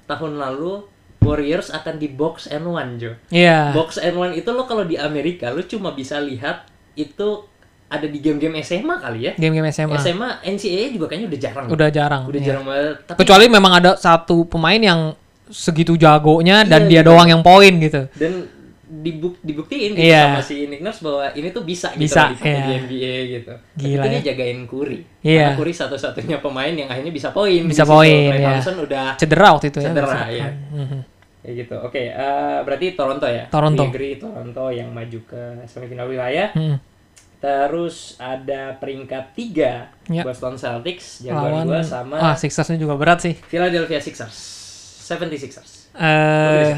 S1: tahun lalu Warriors akan di box and one Jo
S2: Iya.
S1: Box and one itu lo kalau di Amerika lo cuma bisa lihat itu ada di game-game SMA kali ya.
S2: Game-game SMA.
S1: SMA NCAA juga kayaknya udah jarang.
S2: Udah jarang.
S1: Udah
S2: iya.
S1: jarang banget. Tapi
S2: Kecuali memang ada satu pemain yang segitu jagonya dan
S1: Iya,
S2: dia
S1: gitu.
S2: doang yang poin gitu.
S1: dan dibuk dibuktiin gitu
S2: Iya.
S1: sama si Nick Nurse bahwa ini tuh bisa,
S2: Bisa,
S1: gitu dipakai
S2: iya.
S1: di NBA gitu. Tapi
S2: Gila
S1: itu dia
S2: ya.
S1: jagain Curry.
S2: Iya.
S1: Karena Curry satu-satunya pemain yang akhirnya bisa poin.
S2: Bisa poin,
S1: Klay
S2: iya.
S1: Thompson udah
S2: Cedera waktu itu ya.
S1: Cedera,
S2: maksudnya.
S1: iya.
S2: Mhm.
S1: kayak gitu. Oke, eh, berarti Toronto ya.
S2: Toronto.
S1: We agree Toronto yang maju ke semifinal wilayah.
S2: Mhm.
S1: Terus ada peringkat 3
S2: Ya.
S1: Boston Celtics, jagoan gua sama
S2: Wah, Sixers-nya juga berat sih.
S1: Philadelphia Sixers. 76ers.
S2: Eh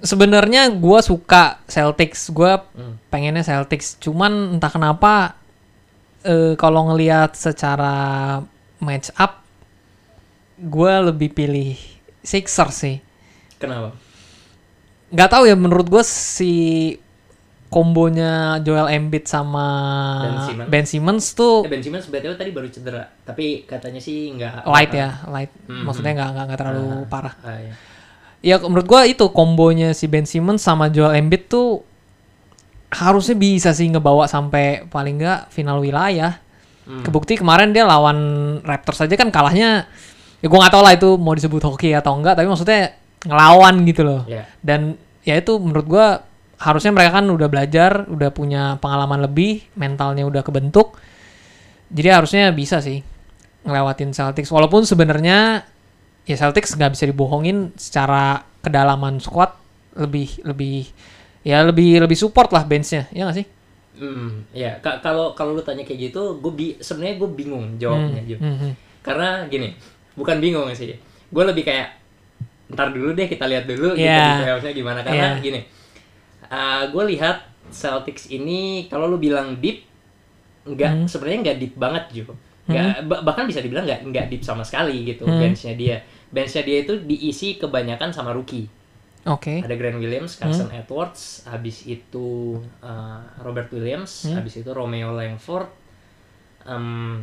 S2: sebenarnya gua suka Celtics. Gua
S1: Hmm.
S2: pengennya Celtics. Cuman entah kenapa eh kalau ngelihat secara match up gua lebih pilih Sixers sih.
S1: Kenapa?
S2: nggak tahu ya menurut gue si kombonya Joel Embiid sama
S1: Ben Simmons.
S2: Ben Simmons tuh
S1: Eh, Ben Simmons BTW tadi baru cedera, tapi katanya sih nggak
S2: light ya light
S1: Mhm.
S2: maksudnya nggak nggak nggak terlalu parah
S1: Ah, iya.
S2: Ya menurut gue itu kombonya si Ben Simmons sama Joel Embiid tuh harusnya bisa sih ngebawa sampai paling nggak final wilayah
S1: Hmm.
S2: kebukti kemarin dia lawan Raptors aja kan kalahnya ya gue nggak tahu lah itu mau disebut hoki atau enggak tapi maksudnya ngelawan gitu loh
S1: Ya.
S2: dan ya itu menurut gua harusnya mereka kan udah belajar udah punya pengalaman lebih mentalnya udah kebentuk jadi harusnya bisa sih ngelewatin Celtics walaupun sebenarnya ya Celtics nggak bisa dibohongin secara kedalaman squad lebih lebih ya lebih lebih support lah benchnya ya nggak sih
S1: Hmm, ya ka- kalau kalau lu tanya kayak gitu, gue bi sebenarnya gue bingung jawabnya, Jo.
S2: Hmm, hmm.
S1: Karena gini, bukan bingung sih. Gue lebih kayak ntar dulu deh kita lihat dulu gitu
S2: Iya.
S1: playoffs-nya gimana karena
S2: Iya.
S1: gini. gue lihat Celtics ini kalau lu bilang deep nggak
S2: Hmm.
S1: sebenarnya nggak deep banget Jo. Nggak, ba- bahkan bisa dibilang nggak nggak deep sama sekali gitu
S2: Hmm.
S1: benchnya dia. Benchnya dia itu diisi kebanyakan sama rookie.
S2: oke
S1: Ada Grant Williams, Carson Edwards, habis itu uh, Robert Williams,
S2: Hmm.
S1: habis itu Romeo Langford, em,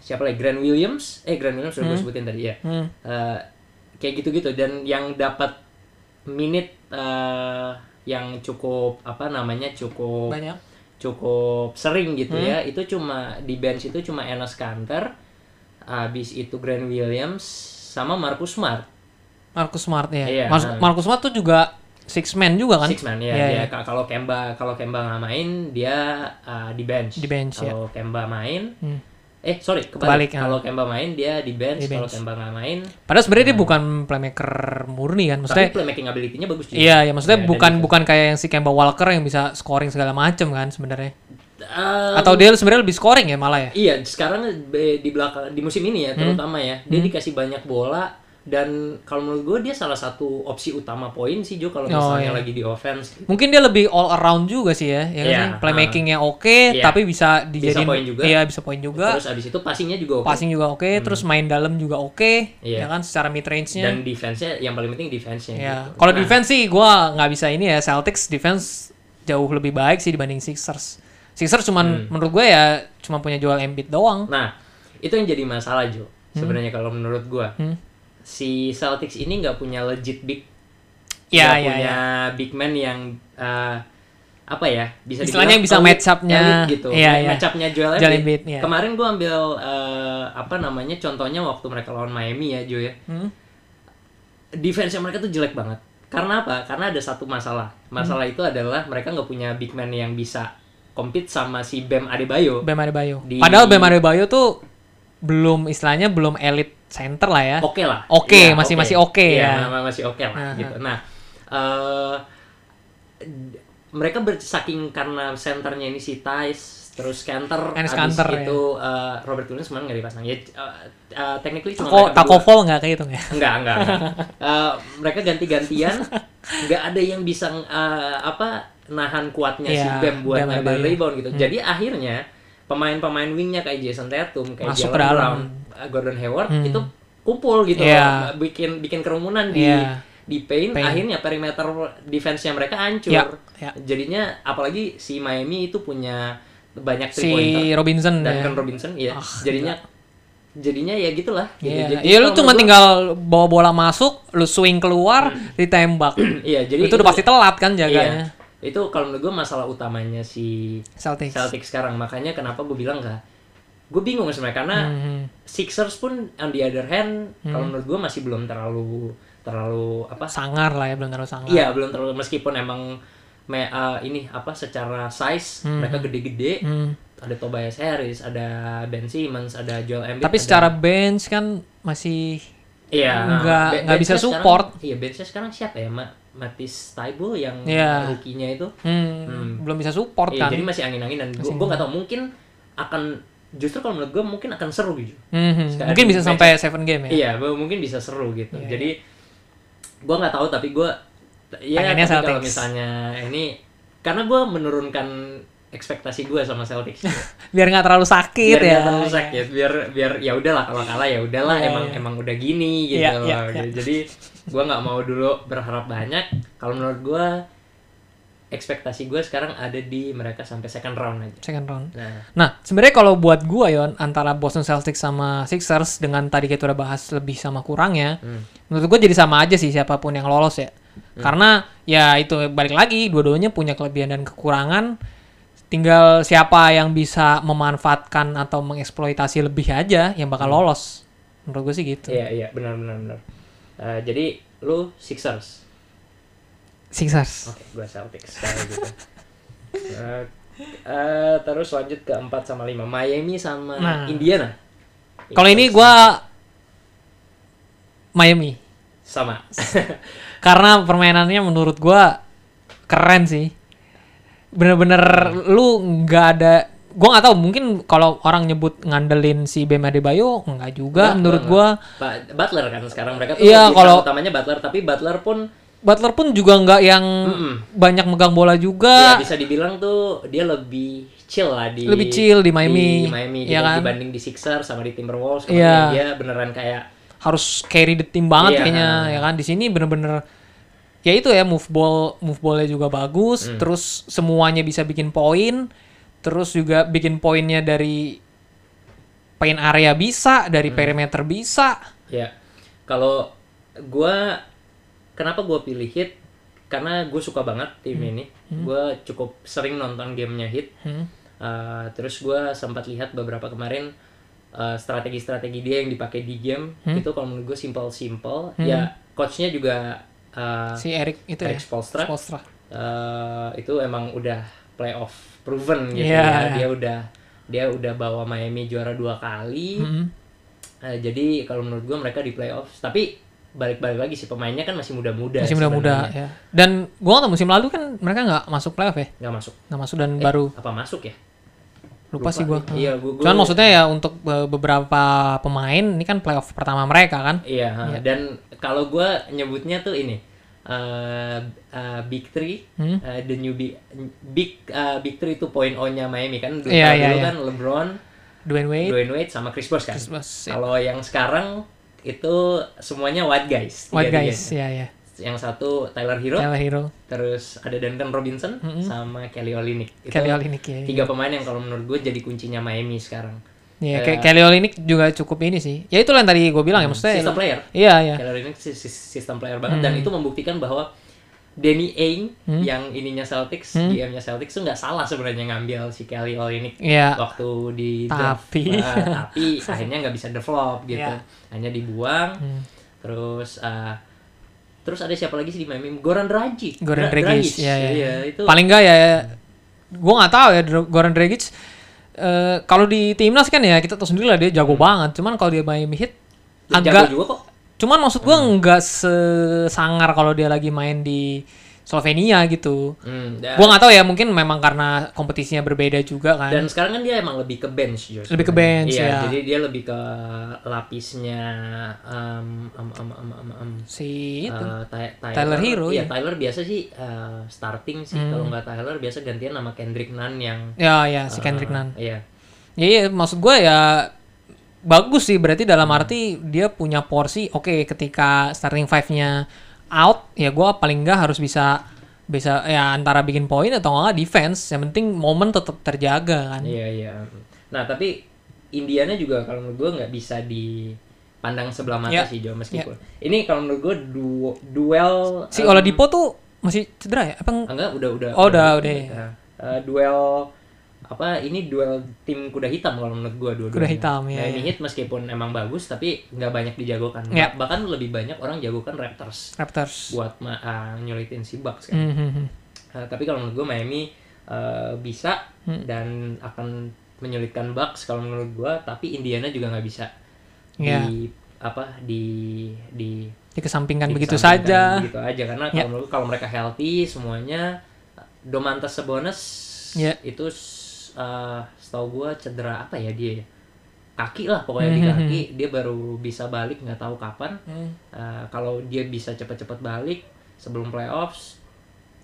S1: siapa lagi Grant Williams, eh Grant Williams sudah gue
S2: Hmm.
S1: sebutin tadi ya,
S2: Hmm,
S1: Eh, kayak gitu-gitu dan yang dapat minute eh, yang cukup apa namanya cukup
S2: banyak
S1: cukup sering gitu
S2: Hmm.
S1: ya, itu cuma di bench itu cuma Enes Kanter, habis itu Grant Williams sama Marcus Smart.
S2: Marcus Smart ya
S1: Iya, nah.
S2: Marcus Smart tuh juga six man juga kan
S1: Six man ya,
S2: Iya,
S1: dia
S2: iya.
S1: ka- kalau Kemba kalau Kemba nggak main dia uh, di bench.
S2: Di bench, ya.
S1: Kalau Kemba main
S2: Hmm.
S1: eh sorry kebalik,
S2: Kebalik, ya.
S1: kalau Kemba main dia di bench,
S2: Di
S1: kalau
S2: bench.
S1: Kemba nggak main
S2: Padahal sebenarnya dia bukan playmaker murni kan, maksudnya
S1: tapi playmaking ability-nya bagus juga
S2: Iya, ya maksudnya
S1: Ya,
S2: bukan bukan kayak yang si Kemba Walker yang bisa scoring segala macam kan sebenarnya.
S1: Eh,
S2: Atau dia sebenarnya lebih scoring ya malah ya.
S1: Iya, sekarang di belakang di musim ini ya terutama ya, dia dikasih banyak bola dan kalau menurut gue dia salah satu opsi utama poin sih Jo kalau
S2: Oh,
S1: misalnya
S2: iya.
S1: lagi di offense.
S2: Mungkin dia lebih all around juga sih ya, ya kan
S1: Iya,
S2: sih? Playmakingnya oke,
S1: Iya.
S2: tapi bisa dijadiin
S1: poin juga.
S2: Iya, bisa poin juga.
S1: Terus abis itu passingnya juga oke.
S2: Passing juga oke, terus main dalam juga oke,
S1: Iya.
S2: ya kan secara mid range-nya.
S1: Dan defense-nya yang paling penting defense-nya.
S2: Ya,
S1: gitu.
S2: kalau
S1: Nah,
S2: defense sih gua nggak bisa ini ya Celtics defense jauh lebih baik sih dibanding Sixers. Sixers cuman menurut gue ya cuma punya Joel Embiid doang.
S1: Nah, itu yang jadi masalah Jo. Sebenarnya kalau menurut gua,
S2: Hmm.
S1: si Celtics ini nggak punya legit big,
S2: Ya,
S1: nggak
S2: ya,
S1: punya big man yang eh, apa ya bisa
S2: Istilahnya bisa match up-nya.
S1: gitu
S2: Iya, iya.
S1: match up-nya Joel
S2: Joel
S1: Embiid.
S2: Embiid, iya.
S1: kemarin gua ambil eh, apa namanya contohnya waktu mereka lawan Miami ya Jo ya
S2: Hmm.
S1: defense mereka tuh jelek banget karena apa karena ada satu masalah masalah
S2: Hmm.
S1: itu adalah mereka nggak punya big man yang bisa compete sama si Bam Adebayo
S2: Bam Adebayo.
S1: Di-
S2: Padahal Bam Adebayo tuh belum istilahnya belum elite center lah ya.
S1: oke lah
S2: Oke,
S1: Iya,
S2: masih- masih oke
S1: Iya,
S2: ya.
S1: ma- masih oke lah
S2: Aha.
S1: gitu nah d- mereka bersaking karena senternya ini si Thais terus
S2: Enes
S1: habis
S2: Kanter, ya.
S1: itu eh, Robert Williams kemarin nggak dipasang ya eh, eh, technically cuma
S2: Tako. Fall nggak kehitung ya?
S1: enggak enggak, enggak. Eh, mereka ganti-gantian nggak ada yang bisa eh, apa nahan kuatnya si
S2: Iya,
S1: Bam buat
S2: Bam
S1: ngambil rebound gitu jadi akhirnya pemain-pemain wingnya kayak Jason Tatum kayak
S2: Masuk
S1: Jalen. Brown eh, Gordon Hayward
S2: Hmm.
S1: itu kumpul gitu loh, bikin bikin kerumunan di
S2: Iya.
S1: di paint,
S2: Paint.
S1: akhirnya perimeter defense-nya mereka hancur
S2: Iya, iya.
S1: jadinya apalagi si Miami itu punya banyak
S2: Si
S1: pointer
S2: Robinson ya.
S1: Duncan Robinson ya
S2: Ah,
S1: jadinya jadinya ya gitulah gitu. Jadi
S2: Iya, lu
S1: kalau
S2: cuma
S1: gua-
S2: tinggal bawa bola masuk, lu swing keluar, ditembak.
S1: iya jadi
S2: itu udah pasti telat kan jaganya.
S1: Iya. Itu kalau menurut gue masalah utamanya si
S2: Celtics.
S1: Celtics sekarang. Makanya kenapa gue bilang gak gue bingung sebenarnya karena
S2: Mhm.
S1: Sixers pun on the other hand kalau menurut gue masih belum terlalu terlalu apa?
S2: Sangar lah ya, belum terlalu sangar.
S1: Iya, belum terlalu meskipun emang me, uh, ini apa secara size mereka gede-gede.
S2: Hmm.
S1: Ada Tobias Harris, ada Ben Simmons, ada Joel Embiid.
S2: Tapi
S1: ada-
S2: secara bench kan masih
S1: Iya,
S2: nggak-
S1: be-
S2: nggak bisa support.
S1: Sekarang, iya, benchnya sekarang siapa ya? Ma Matis Taibo yang
S2: Iya.
S1: rookie-nya itu.
S2: hmm, belum bisa support
S1: Iya,
S2: kan.
S1: jadi masih angin-anginan. Gue gue nggak tahu mungkin akan justru kalau menurut gue mungkin akan seru gitu.
S2: Mhm.
S1: Sekarang
S2: Mungkin bisa
S1: match-
S2: sampai seven game ya.
S1: Iya, mungkin bisa seru gitu.
S2: Iya,
S1: jadi gue nggak tahu tapi gue ya kalau misalnya ini karena gue menurunkan ekspektasi gue sama Celtics.
S2: Biar nggak terlalu sakit
S1: biar
S2: ya.
S1: terlalu sakit, biar biar ya udahlah kalau kalah ya udahlah
S2: Iya,
S1: emang
S2: iya.
S1: emang udah gini gitu loh.
S2: iya,
S1: gitu.
S2: iya.
S1: Jadi gue nggak mau dulu berharap banyak. Kalau menurut gue ekspektasi gue sekarang ada di mereka sampai second round aja.
S2: Second round.
S1: Nah,
S2: Nah, sebenarnya kalau buat gua Yon antara Boston Celtics sama Sixers dengan tadi kita udah bahas lebih sama kurangnya,
S1: Hmm.
S2: menurut gua jadi sama aja sih siapa pun yang lolos ya. Karena ya itu balik lagi dua-duanya punya kelebihan dan kekurangan. Tinggal siapa yang bisa memanfaatkan atau mengeksploitasi lebih aja yang bakal lolos. Menurut gue sih gitu.
S1: iya iya benar benar benar. Eh, jadi lu Sixers.
S2: Sixers.
S1: Oke, gue Celtics gitu. Eh, eh, terus lanjut ke 4 sama 5. Miami sama
S2: Nah.
S1: Indiana.
S2: Kalau ini gua Miami.
S1: sama.
S2: Karena permainannya menurut gua keren sih. Bener-bener lu nggak ada gua nggak tahu mungkin kalau orang nyebut ngandelin si Bam Adebayo nggak juga
S1: Nggak,
S2: menurut.
S1: Ba- Butler kan sekarang mereka tuh
S2: Iya, kalau-
S1: utamanya Butler tapi Butler pun
S2: Butler pun juga nggak yang
S1: Mm-mm.
S2: banyak megang bola
S1: ya
S2: juga.
S1: bisa dibilang tuh dia lebih chill lah di
S2: Lebih chill di Miami,
S1: di Miami gitu,
S2: kan?
S1: dibanding di Sixers sama di Timberwolves
S2: Iya.
S1: dia beneran kayak
S2: harus carry the team banget
S1: Iya.
S2: kayaknya ya kan di sini bener-bener ya itu ya move ball move ballnya juga bagus
S1: Hmm.
S2: terus semuanya bisa bikin poin terus juga bikin poinnya dari paint area bisa dari
S1: Hmm.
S2: perimeter bisa.
S1: Ya kalau gua kenapa gua pilih Heat karena gue suka banget tim ini. Gua cukup sering nonton gamenya Heat
S2: Hmm.
S1: Uh, terus gua sempat lihat beberapa kemarin uh, strategi-strategi dia yang dipakai di game.
S2: Hmm.
S1: itu kalau menurut gue simple-simple ya coachnya juga uh,
S2: si Eric itu
S1: Eric
S2: ya
S1: Spoelstra
S2: Spoelstra.
S1: uh, itu emang udah playoff proven gitu
S2: Iya.
S1: ya dia udah dia udah bawa Miami juara dua kali.
S2: Mm-mm.
S1: Eh, jadi kalau menurut gua mereka di playoffs, tapi balik-balik lagi sih pemainnya kan masih muda-muda.
S2: Masih muda-muda ya. Dan gua nggak musim lalu kan mereka nggak masuk playoff ya.
S1: Nggak masuk.
S2: Nggak masuk dan
S1: Eh,
S2: baru
S1: apa masuk ya?
S2: Lupa, sih gua.
S1: Iya, gua, gua-
S2: Cuman maksudnya ya untuk be- beberapa pemain ini kan playoff pertama mereka kan.
S1: Iya, ha. dan kalau gua nyebutnya tuh ini eh eh, Big Three,
S2: Hmm?
S1: eh, the new big big eh, Big Three itu poin O-nya Miami kan. Dulu,
S2: Iya,
S1: kalau
S2: iya,
S1: dulu
S2: iya.
S1: kan LeBron,
S2: Dwayne Wade,
S1: Dwayne Wade sama Chris Bosh kan.
S2: Chris Bosh, ya.
S1: Kalau yang sekarang itu semuanya white guys.
S2: White guys, ya ya.
S1: Yang satu Tyler Hero,
S2: Tyler Hero,
S1: terus ada Duncan Robinson sama Kelly Olynyk. Itu
S2: Kelly Olynyk ya.
S1: tiga pemain yang kalau menurut gue jadi kuncinya Miami sekarang.
S2: Iya,
S1: Eh,
S2: kayak Kelly Olynyk juga cukup ini sih. Ya itu yang tadi gue bilang ya maksudnya.
S1: System player.
S2: Iya, iya.
S1: Kelly Olynyk si- si- sistem player banget dan itu membuktikan bahwa Danny Ainge yang ininya Celtics, GM-nya Celtics tuh nggak salah sebenarnya ngambil si Kelly Olynyk
S2: Iya.
S1: waktu di draft.
S2: Tapi-
S1: Eh, tapi akhirnya nggak bisa develop gitu,
S2: Iya.
S1: hanya dibuang. Terus eh, terus ada siapa lagi sih di Miami? Goran Dragic.
S2: Goran
S1: Dra-
S2: Dragic, ya, ya.
S1: Iya, itu
S2: Paling enggak ya, gue nggak tahu ya Goran Dragic. eh, kalau di timnas kan ya kita tahu sendiri lah dia jago banget. Cuman kalau dia Miami Heat
S1: jago
S2: agak,
S1: juga kok.
S2: cuman maksud gue nggak sesangar kalau dia lagi main di Slovenia gitu.
S1: Hmm, dan,
S2: Gue nggak tahu ya mungkin memang karena kompetisinya berbeda juga kan.
S1: dan sekarang kan dia emang lebih ke bench Jos.
S2: Lebih ke bench,
S1: iya,
S2: ya.
S1: jadi dia lebih ke lapisnya um, um, um, um, um, um,
S2: si itu.
S1: Uh, Ty- Tyler,
S2: Tyler Hero,
S1: Iya,
S2: ya.
S1: Tyler biasa sih uh, starting sih. Kalau nggak Tyler biasa gantian nama Kendrick Nunn yang
S2: ya ya si
S1: uh,
S2: Kendrick Nunn.
S1: Iya.
S2: Ya, iya, maksud gue ya bagus sih berarti dalam arti dia punya porsi. Oke, ketika starting five-nya out, ya gue paling nggak harus bisa bisa ya antara bikin poin atau nggak defense. Yang penting momen tetap terjaga kan.
S1: Iya, iya. Nah, tapi Indiana juga kalau menurut gue nggak bisa dipandang sebelah mata
S2: Iya.
S1: sih Jo meskipun. Ini kalau menurut gue du- duel
S2: Si
S1: um,
S2: Oladipo tuh masih cedera ya? Apa
S1: enggak udah udah
S2: Oh, udah, udah, ya.
S1: Nah, uh, duel apa ini duel tim kuda hitam kalau menurut gua dua-duanya.
S2: Kuda hitam, ya,
S1: Miami
S2: ya.
S1: Heat meskipun emang bagus tapi nggak banyak dijagokan. Bah- Bahkan lebih banyak orang jagokan Raptors
S2: Raptors?
S1: buat uh, nyulitin si Bucks kan.
S2: Hmm, hmm.
S1: Uh, tapi kalau menurut gua Miami uh, bisa
S2: Hmm.
S1: dan akan menyulitkan Bucks kalau menurut gua tapi Indiana juga nggak bisa
S2: Ya.
S1: di apa di di
S2: Dikesampingkan begitu saja.
S1: begitu aja karena
S2: Ya.
S1: kalau menurut kalau mereka healthy semuanya Domantas Sabonis
S2: Ya.
S1: itu uh, setahu gua cedera apa ya dia ya? kaki lah pokoknya di kaki dia baru bisa balik nggak tahu kapan
S2: Hmm.
S1: Uh, kalau dia bisa cepat-cepat balik sebelum playoffs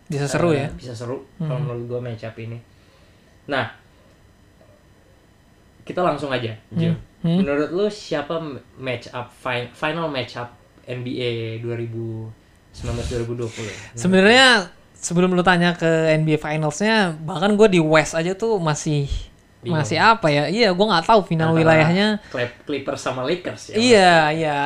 S2: Bisa seru
S1: uh,
S2: ya.
S1: bisa seru kalau menurut gua match up ini nah kita langsung aja Jo.
S2: Hmm.
S1: menurut lu siapa match up fi- final match up NBA 2019 2020
S2: Sebenarnya sebelum lu tanya ke NBA Finals-nya, bahkan gue di West aja tuh masih
S1: Bingung.
S2: masih apa ya? Iya, gue nggak tahu final
S1: Antara
S2: wilayahnya.
S1: Clip- Clippers sama Lakers ya
S2: Iya, iya.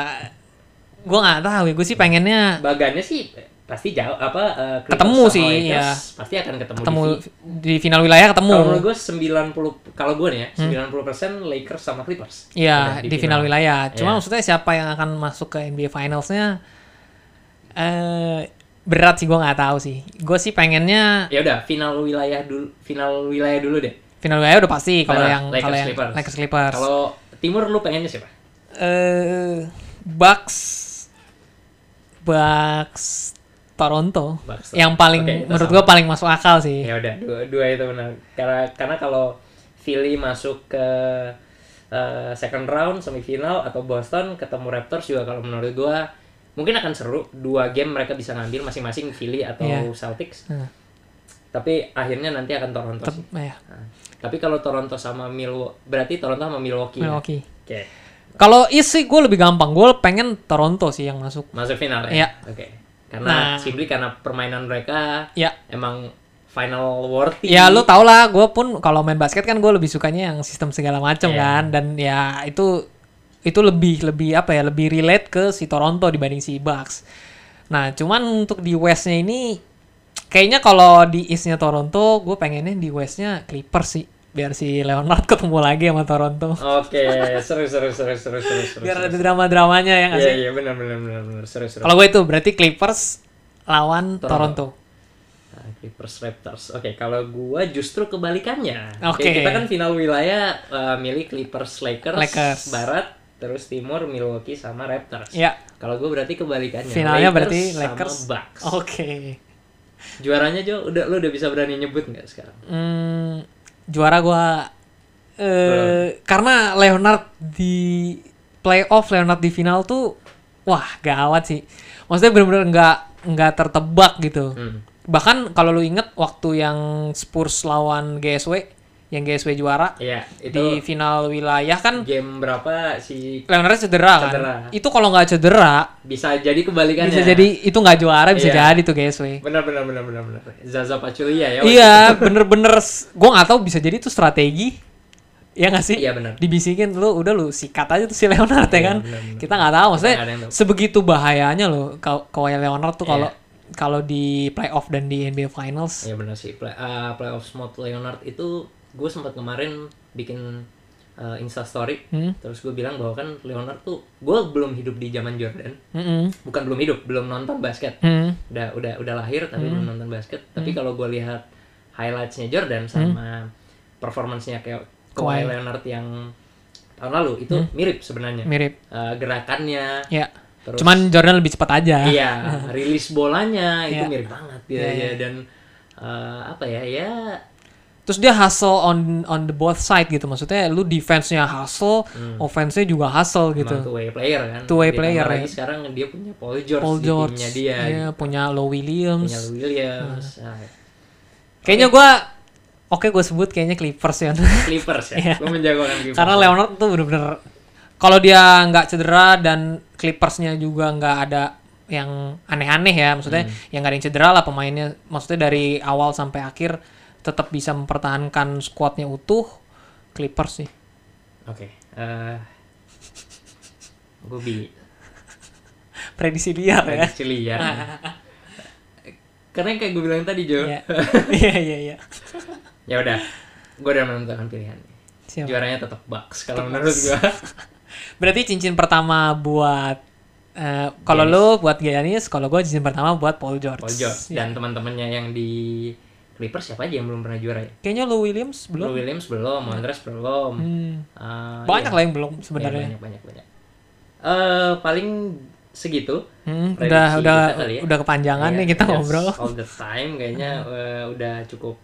S2: Gue nggak tahu ya. Gue sih pengennya
S1: bagannya sih pasti jauh apa uh, Clippers
S2: Ketemu sih,
S1: Lakers
S2: iya.
S1: pasti akan ketemu,
S2: ketemu
S1: di
S2: di final wilayah ketemu.
S1: kalau menurut gue 90 kalau gue nih ya 90% Lakers sama Clippers
S2: Hmm. Iya,
S1: Udah,
S2: di, final. wilayah. Cuma
S1: Iya.
S2: maksudnya siapa yang akan masuk ke NBA Finals-nya eh berat sih gue nggak tahu sih. Gue sih pengennya
S1: ya udah final wilayah dulu final wilayah dulu deh
S2: final wilayah udah pasti kalau yang
S1: Lakers,
S2: kalau yang
S1: Clippers.
S2: Lakers Clippers.
S1: kalau timur lu pengennya siapa
S2: eh Bucks Bucks Toronto
S1: Bucks.
S2: yang paling
S1: kita
S2: menurut gua paling masuk akal sih.
S1: ya udah dua, dua itu benar karena karena kalau Philly masuk ke uh, second round semifinal atau Boston ketemu Raptors juga kalau menurut gua mungkin akan seru dua game mereka bisa ngambil masing-masing Philly atau
S2: Iya.
S1: Celtics
S2: Hmm.
S1: tapi akhirnya nanti akan Toronto
S2: Tetep,
S1: sih
S2: ya,
S1: Nah, tapi kalau Toronto sama Milwaukee berarti Toronto sama Milwaukee ya?
S2: Milwaukee.
S1: oke
S2: Kalau East sih gue lebih gampang. Gue pengen Toronto sih yang masuk.
S1: masuk final
S2: Iya.
S1: ya oke karena
S2: Nah.
S1: simply karena permainan mereka
S2: Ya,
S1: emang final worthy
S2: ya lu tau lah. Gue pun kalau main basket kan gue lebih sukanya yang sistem segala macam
S1: Iya.
S2: kan. Dan ya itu itu lebih lebih apa ya lebih relate ke si Toronto dibanding si Bucks. Nah cuman untuk di Westnya ini kayaknya kalau di Eastnya Toronto gue pengennya di Westnya Clippers sih biar si Leonard ketemu lagi sama Toronto.
S1: Oke, seru seru seru seru seru seru.
S2: biar ada drama-dramanya ya nggak
S1: Iya
S2: sih?
S1: iya benar benar benar benar seru seru.
S2: Kalau gue itu berarti Clippers lawan
S1: Toronto.
S2: Toronto.
S1: Uh, Clippers Raptors. Oke, kalau gua justru kebalikannya.
S2: Oke.
S1: kita kan final wilayah uh, milih Clippers Lakers,
S2: Lakers.
S1: barat, terus timur Milwaukee sama Raptors.
S2: Ya.
S1: Kalau gua berarti kebalikannya.
S2: Finalnya
S1: Lakers
S2: berarti
S1: sama
S2: Lakers.
S1: Bucks.
S2: Oke.
S1: Juaranya Jo, udah lu udah bisa berani nyebut nggak sekarang?
S2: Hmm, juara gua eh karena Leonard di playoff Leonard di final tuh wah gawat sih. Maksudnya bener-bener nggak nggak tertebak gitu.
S1: Hmm.
S2: Bahkan kalau lu inget waktu yang Spurs lawan GSW yang GSW juara
S1: Iya, itu
S2: di final wilayah kan
S1: game berapa si
S2: Leonard cedera kan.
S1: Cedera.
S2: Itu kalau nggak cedera
S1: bisa jadi kebalikannya.
S2: bisa jadi itu nggak juara bisa
S1: Iya.
S2: jadi tuh GSW.
S1: benar benar benar benar benar. Zaza Pachulia ya.
S2: Iya, bener-bener s- gua nggak tahu bisa jadi itu strategi. Iya nggak sih?
S1: Iya, bener.
S2: Dibisikin lu udah lu sikat aja tuh si Leonard ya
S1: Iya,
S2: kan.
S1: bener, bener.
S2: Kita nggak tahu maksudnya
S1: tahu.
S2: sebegitu bahayanya loh kalau Kawhi Leonard tuh kalau
S1: Iya.
S2: kalau di playoff dan di NBA Finals.
S1: Iya benar sih. Play, uh, playoff mode Leonard itu gue sempat kemarin bikin uh, Insta story.
S2: Hmm.
S1: Terus gue bilang bahwa kan Leonard tuh gue belum hidup di zaman Jordan.
S2: Mm-mm.
S1: Bukan belum hidup, belum nonton basket.
S2: Hmm.
S1: Udah udah udah lahir tapi
S2: Hmm.
S1: belum nonton basket. Tapi kalau gue lihat highlightsnya Jordan sama performancenya kayak Kawhi. Leonard yang tahun lalu itu mirip sebenarnya.
S2: Mirip.
S1: Uh, gerakannya,
S2: Ya.
S1: terus
S2: Cuman Jordan lebih cepat aja.
S1: iya rilis bolanya itu
S2: Iya.
S1: mirip banget gitu
S2: Iya,
S1: ya
S2: iya.
S1: dan uh, apa ya ya
S2: Terus dia hustle on on the both side gitu. Maksudnya lu defense-nya hustle, offense-nya juga hustle gitu.
S1: emang two way player kan
S2: Two way player, ya.
S1: sekarang dia punya Paul George
S2: Paul
S1: di
S2: George,
S1: timnya dia
S2: iya, punya Low Williams.
S1: punya Lou Williams Nah,
S2: Kayaknya gua oke gue sebut kayaknya Clippers ya.
S1: Clippers ya
S2: Iya.
S1: lu menjagokan Clippers
S2: Karena Leonard tuh bener-bener kalau dia nggak cedera dan Clippersnya juga nggak ada yang aneh-aneh ya, maksudnya yang nggak ada yang cedera lah pemainnya, maksudnya dari awal sampai akhir tetap bisa mempertahankan squadnya utuh Clippers sih.
S1: oke eh gue bi
S2: Prediksi liar ya.
S1: prediksi liar karena kayak gue bilang tadi Jo
S2: Iya. Iya iya iya.
S1: ya udah gue udah menentukan pilihan
S2: Siap.
S1: juaranya tetap Bucks kalau menurut gue
S2: Berarti cincin pertama buat eh, kalau
S1: Giannis.
S2: lu buat Giannis, kalau gue cincin pertama buat Paul George.
S1: Paul George
S2: Ya.
S1: dan teman-temannya yang di Clippers siapa aja yang belum pernah juara ya?
S2: Kayaknya Lou Williams
S1: Lou
S2: belum.
S1: Williams belum, Montrez belum.
S2: Hmm.
S1: Eh,
S2: Banyak
S1: iya.
S2: lah yang belum
S1: Iya,
S2: sebenarnya.
S1: banyak banyak banyak. Eh paling segitu.
S2: Hmm, udah udah
S1: kita kali ya.
S2: udah kepanjangan
S1: Iya,
S2: nih kita ngobrol.
S1: All the time kayaknya eh, udah cukup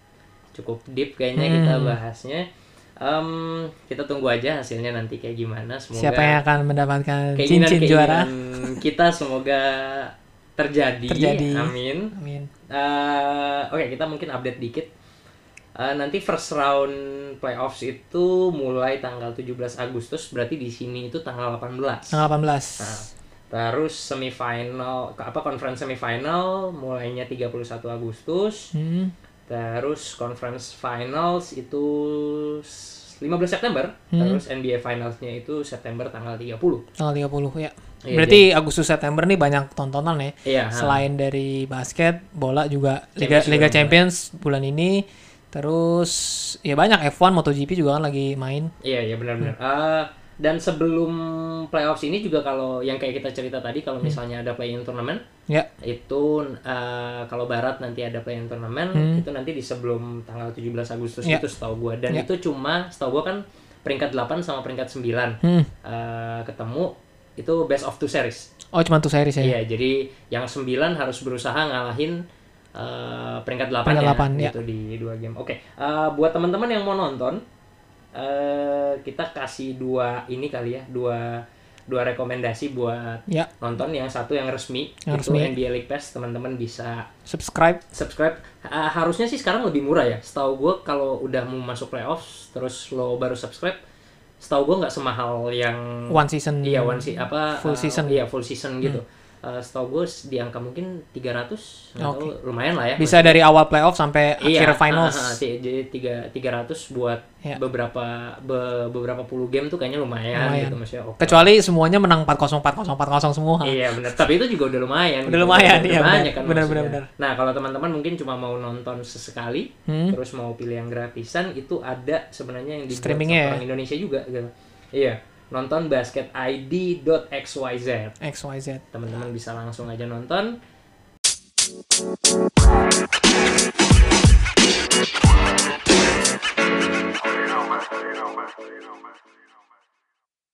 S1: cukup deep kayaknya
S2: Hmm.
S1: kita bahasnya. Em, kita tunggu aja hasilnya nanti kayak gimana. Semoga
S2: Siapa yang akan mendapatkan
S1: keinginan-
S2: cincin juara?
S1: kita semoga terjadi.
S2: Terjadi.
S1: Amin.
S2: Amin.
S1: Eh, Oke, kita mungkin update dikit. Eh, nanti first round playoffs itu mulai tanggal 17 Agustus, berarti di sini itu tanggal 18.
S2: Tanggal 18.
S1: Nah, terus semifinal apa conference semifinal mulainya 31 Agustus.
S2: Hmm.
S1: Terus conference finals itu 15 September,
S2: Hmm.
S1: terus NBA finalsnya itu September tanggal 30.
S2: Tanggal 30 ya.
S1: Iya,
S2: Berarti Agustus September nih banyak tontonan ya.
S1: Iya, ha.
S2: Selain dari basket, bola juga Liga
S1: Champions
S2: Liga
S1: juga
S2: Champions bulan ini. Terus ya banyak F1, MotoGP juga kan lagi main.
S1: Iya, iya benar-benar. Eh, dan sebelum playoffs ini juga kalau yang kayak kita cerita tadi kalau
S2: Hmm.
S1: misalnya ada play-in tournament
S2: Ya.
S1: itu eh, kalau barat nanti ada play-in tournament
S2: Hmm.
S1: itu nanti di sebelum tanggal 17 Agustus
S2: Ya.
S1: itu setahu gua dan
S2: Ya.
S1: itu cuma setahu gua kan peringkat 8 sama peringkat 9
S2: Hmm.
S1: eh, ketemu itu best of two series.
S2: Oh, cuma tuh series ya.
S1: Iya, jadi yang 9 harus berusaha ngalahin eh, peringkat 8
S2: Peringkat
S1: ya,
S2: delapan, ya.
S1: gitu di dua game. Oke, eh, buat teman-teman yang mau nonton eh kita kasih dua ini kali ya, dua dua rekomendasi buat
S2: Ya,
S1: nonton yang satu yang resmi
S2: Yang
S1: itu
S2: resmi.
S1: NBA League Pass teman-teman bisa
S2: subscribe.
S1: subscribe Ah, harusnya sih sekarang lebih murah ya setahu gue kalau udah mau masuk playoffs terus lo baru subscribe setahu gue nggak semahal yang
S2: One season.
S1: iya one se- apa
S2: full
S1: eh,
S2: season.
S1: iya full season gitu Eh, setahu gue di angka mungkin 300 nggak tahu, lumayan lah ya
S2: Bisa dari awal playoff sampai
S1: Iya,
S2: akhir finals.
S1: ti- jadi tiga tiga ratus buat
S2: Iya.
S1: beberapa be- beberapa puluh game tuh kayaknya lumayan,
S2: Lumayan.
S1: gitu maksudnya oke.
S2: Kecuali semuanya menang 4-0 4-0 4-0 semua.
S1: Iya benar, tapi itu juga udah lumayan.
S2: Udah lumayan,
S1: Udah
S2: iya,
S1: banyak kan
S2: Benar,
S1: maksudnya.
S2: benar, benar.
S1: Nah kalau teman-teman mungkin cuma mau nonton sesekali,
S2: Hmm.
S1: terus mau pilih yang gratisan itu ada sebenarnya yang dibuat
S2: Streamingnya ya?
S1: orang Indonesia juga gitu. Iya, nonton basketid.xyz.
S2: XYZ.
S1: Teman-teman bisa langsung aja nonton. You know, man. You know, man. You.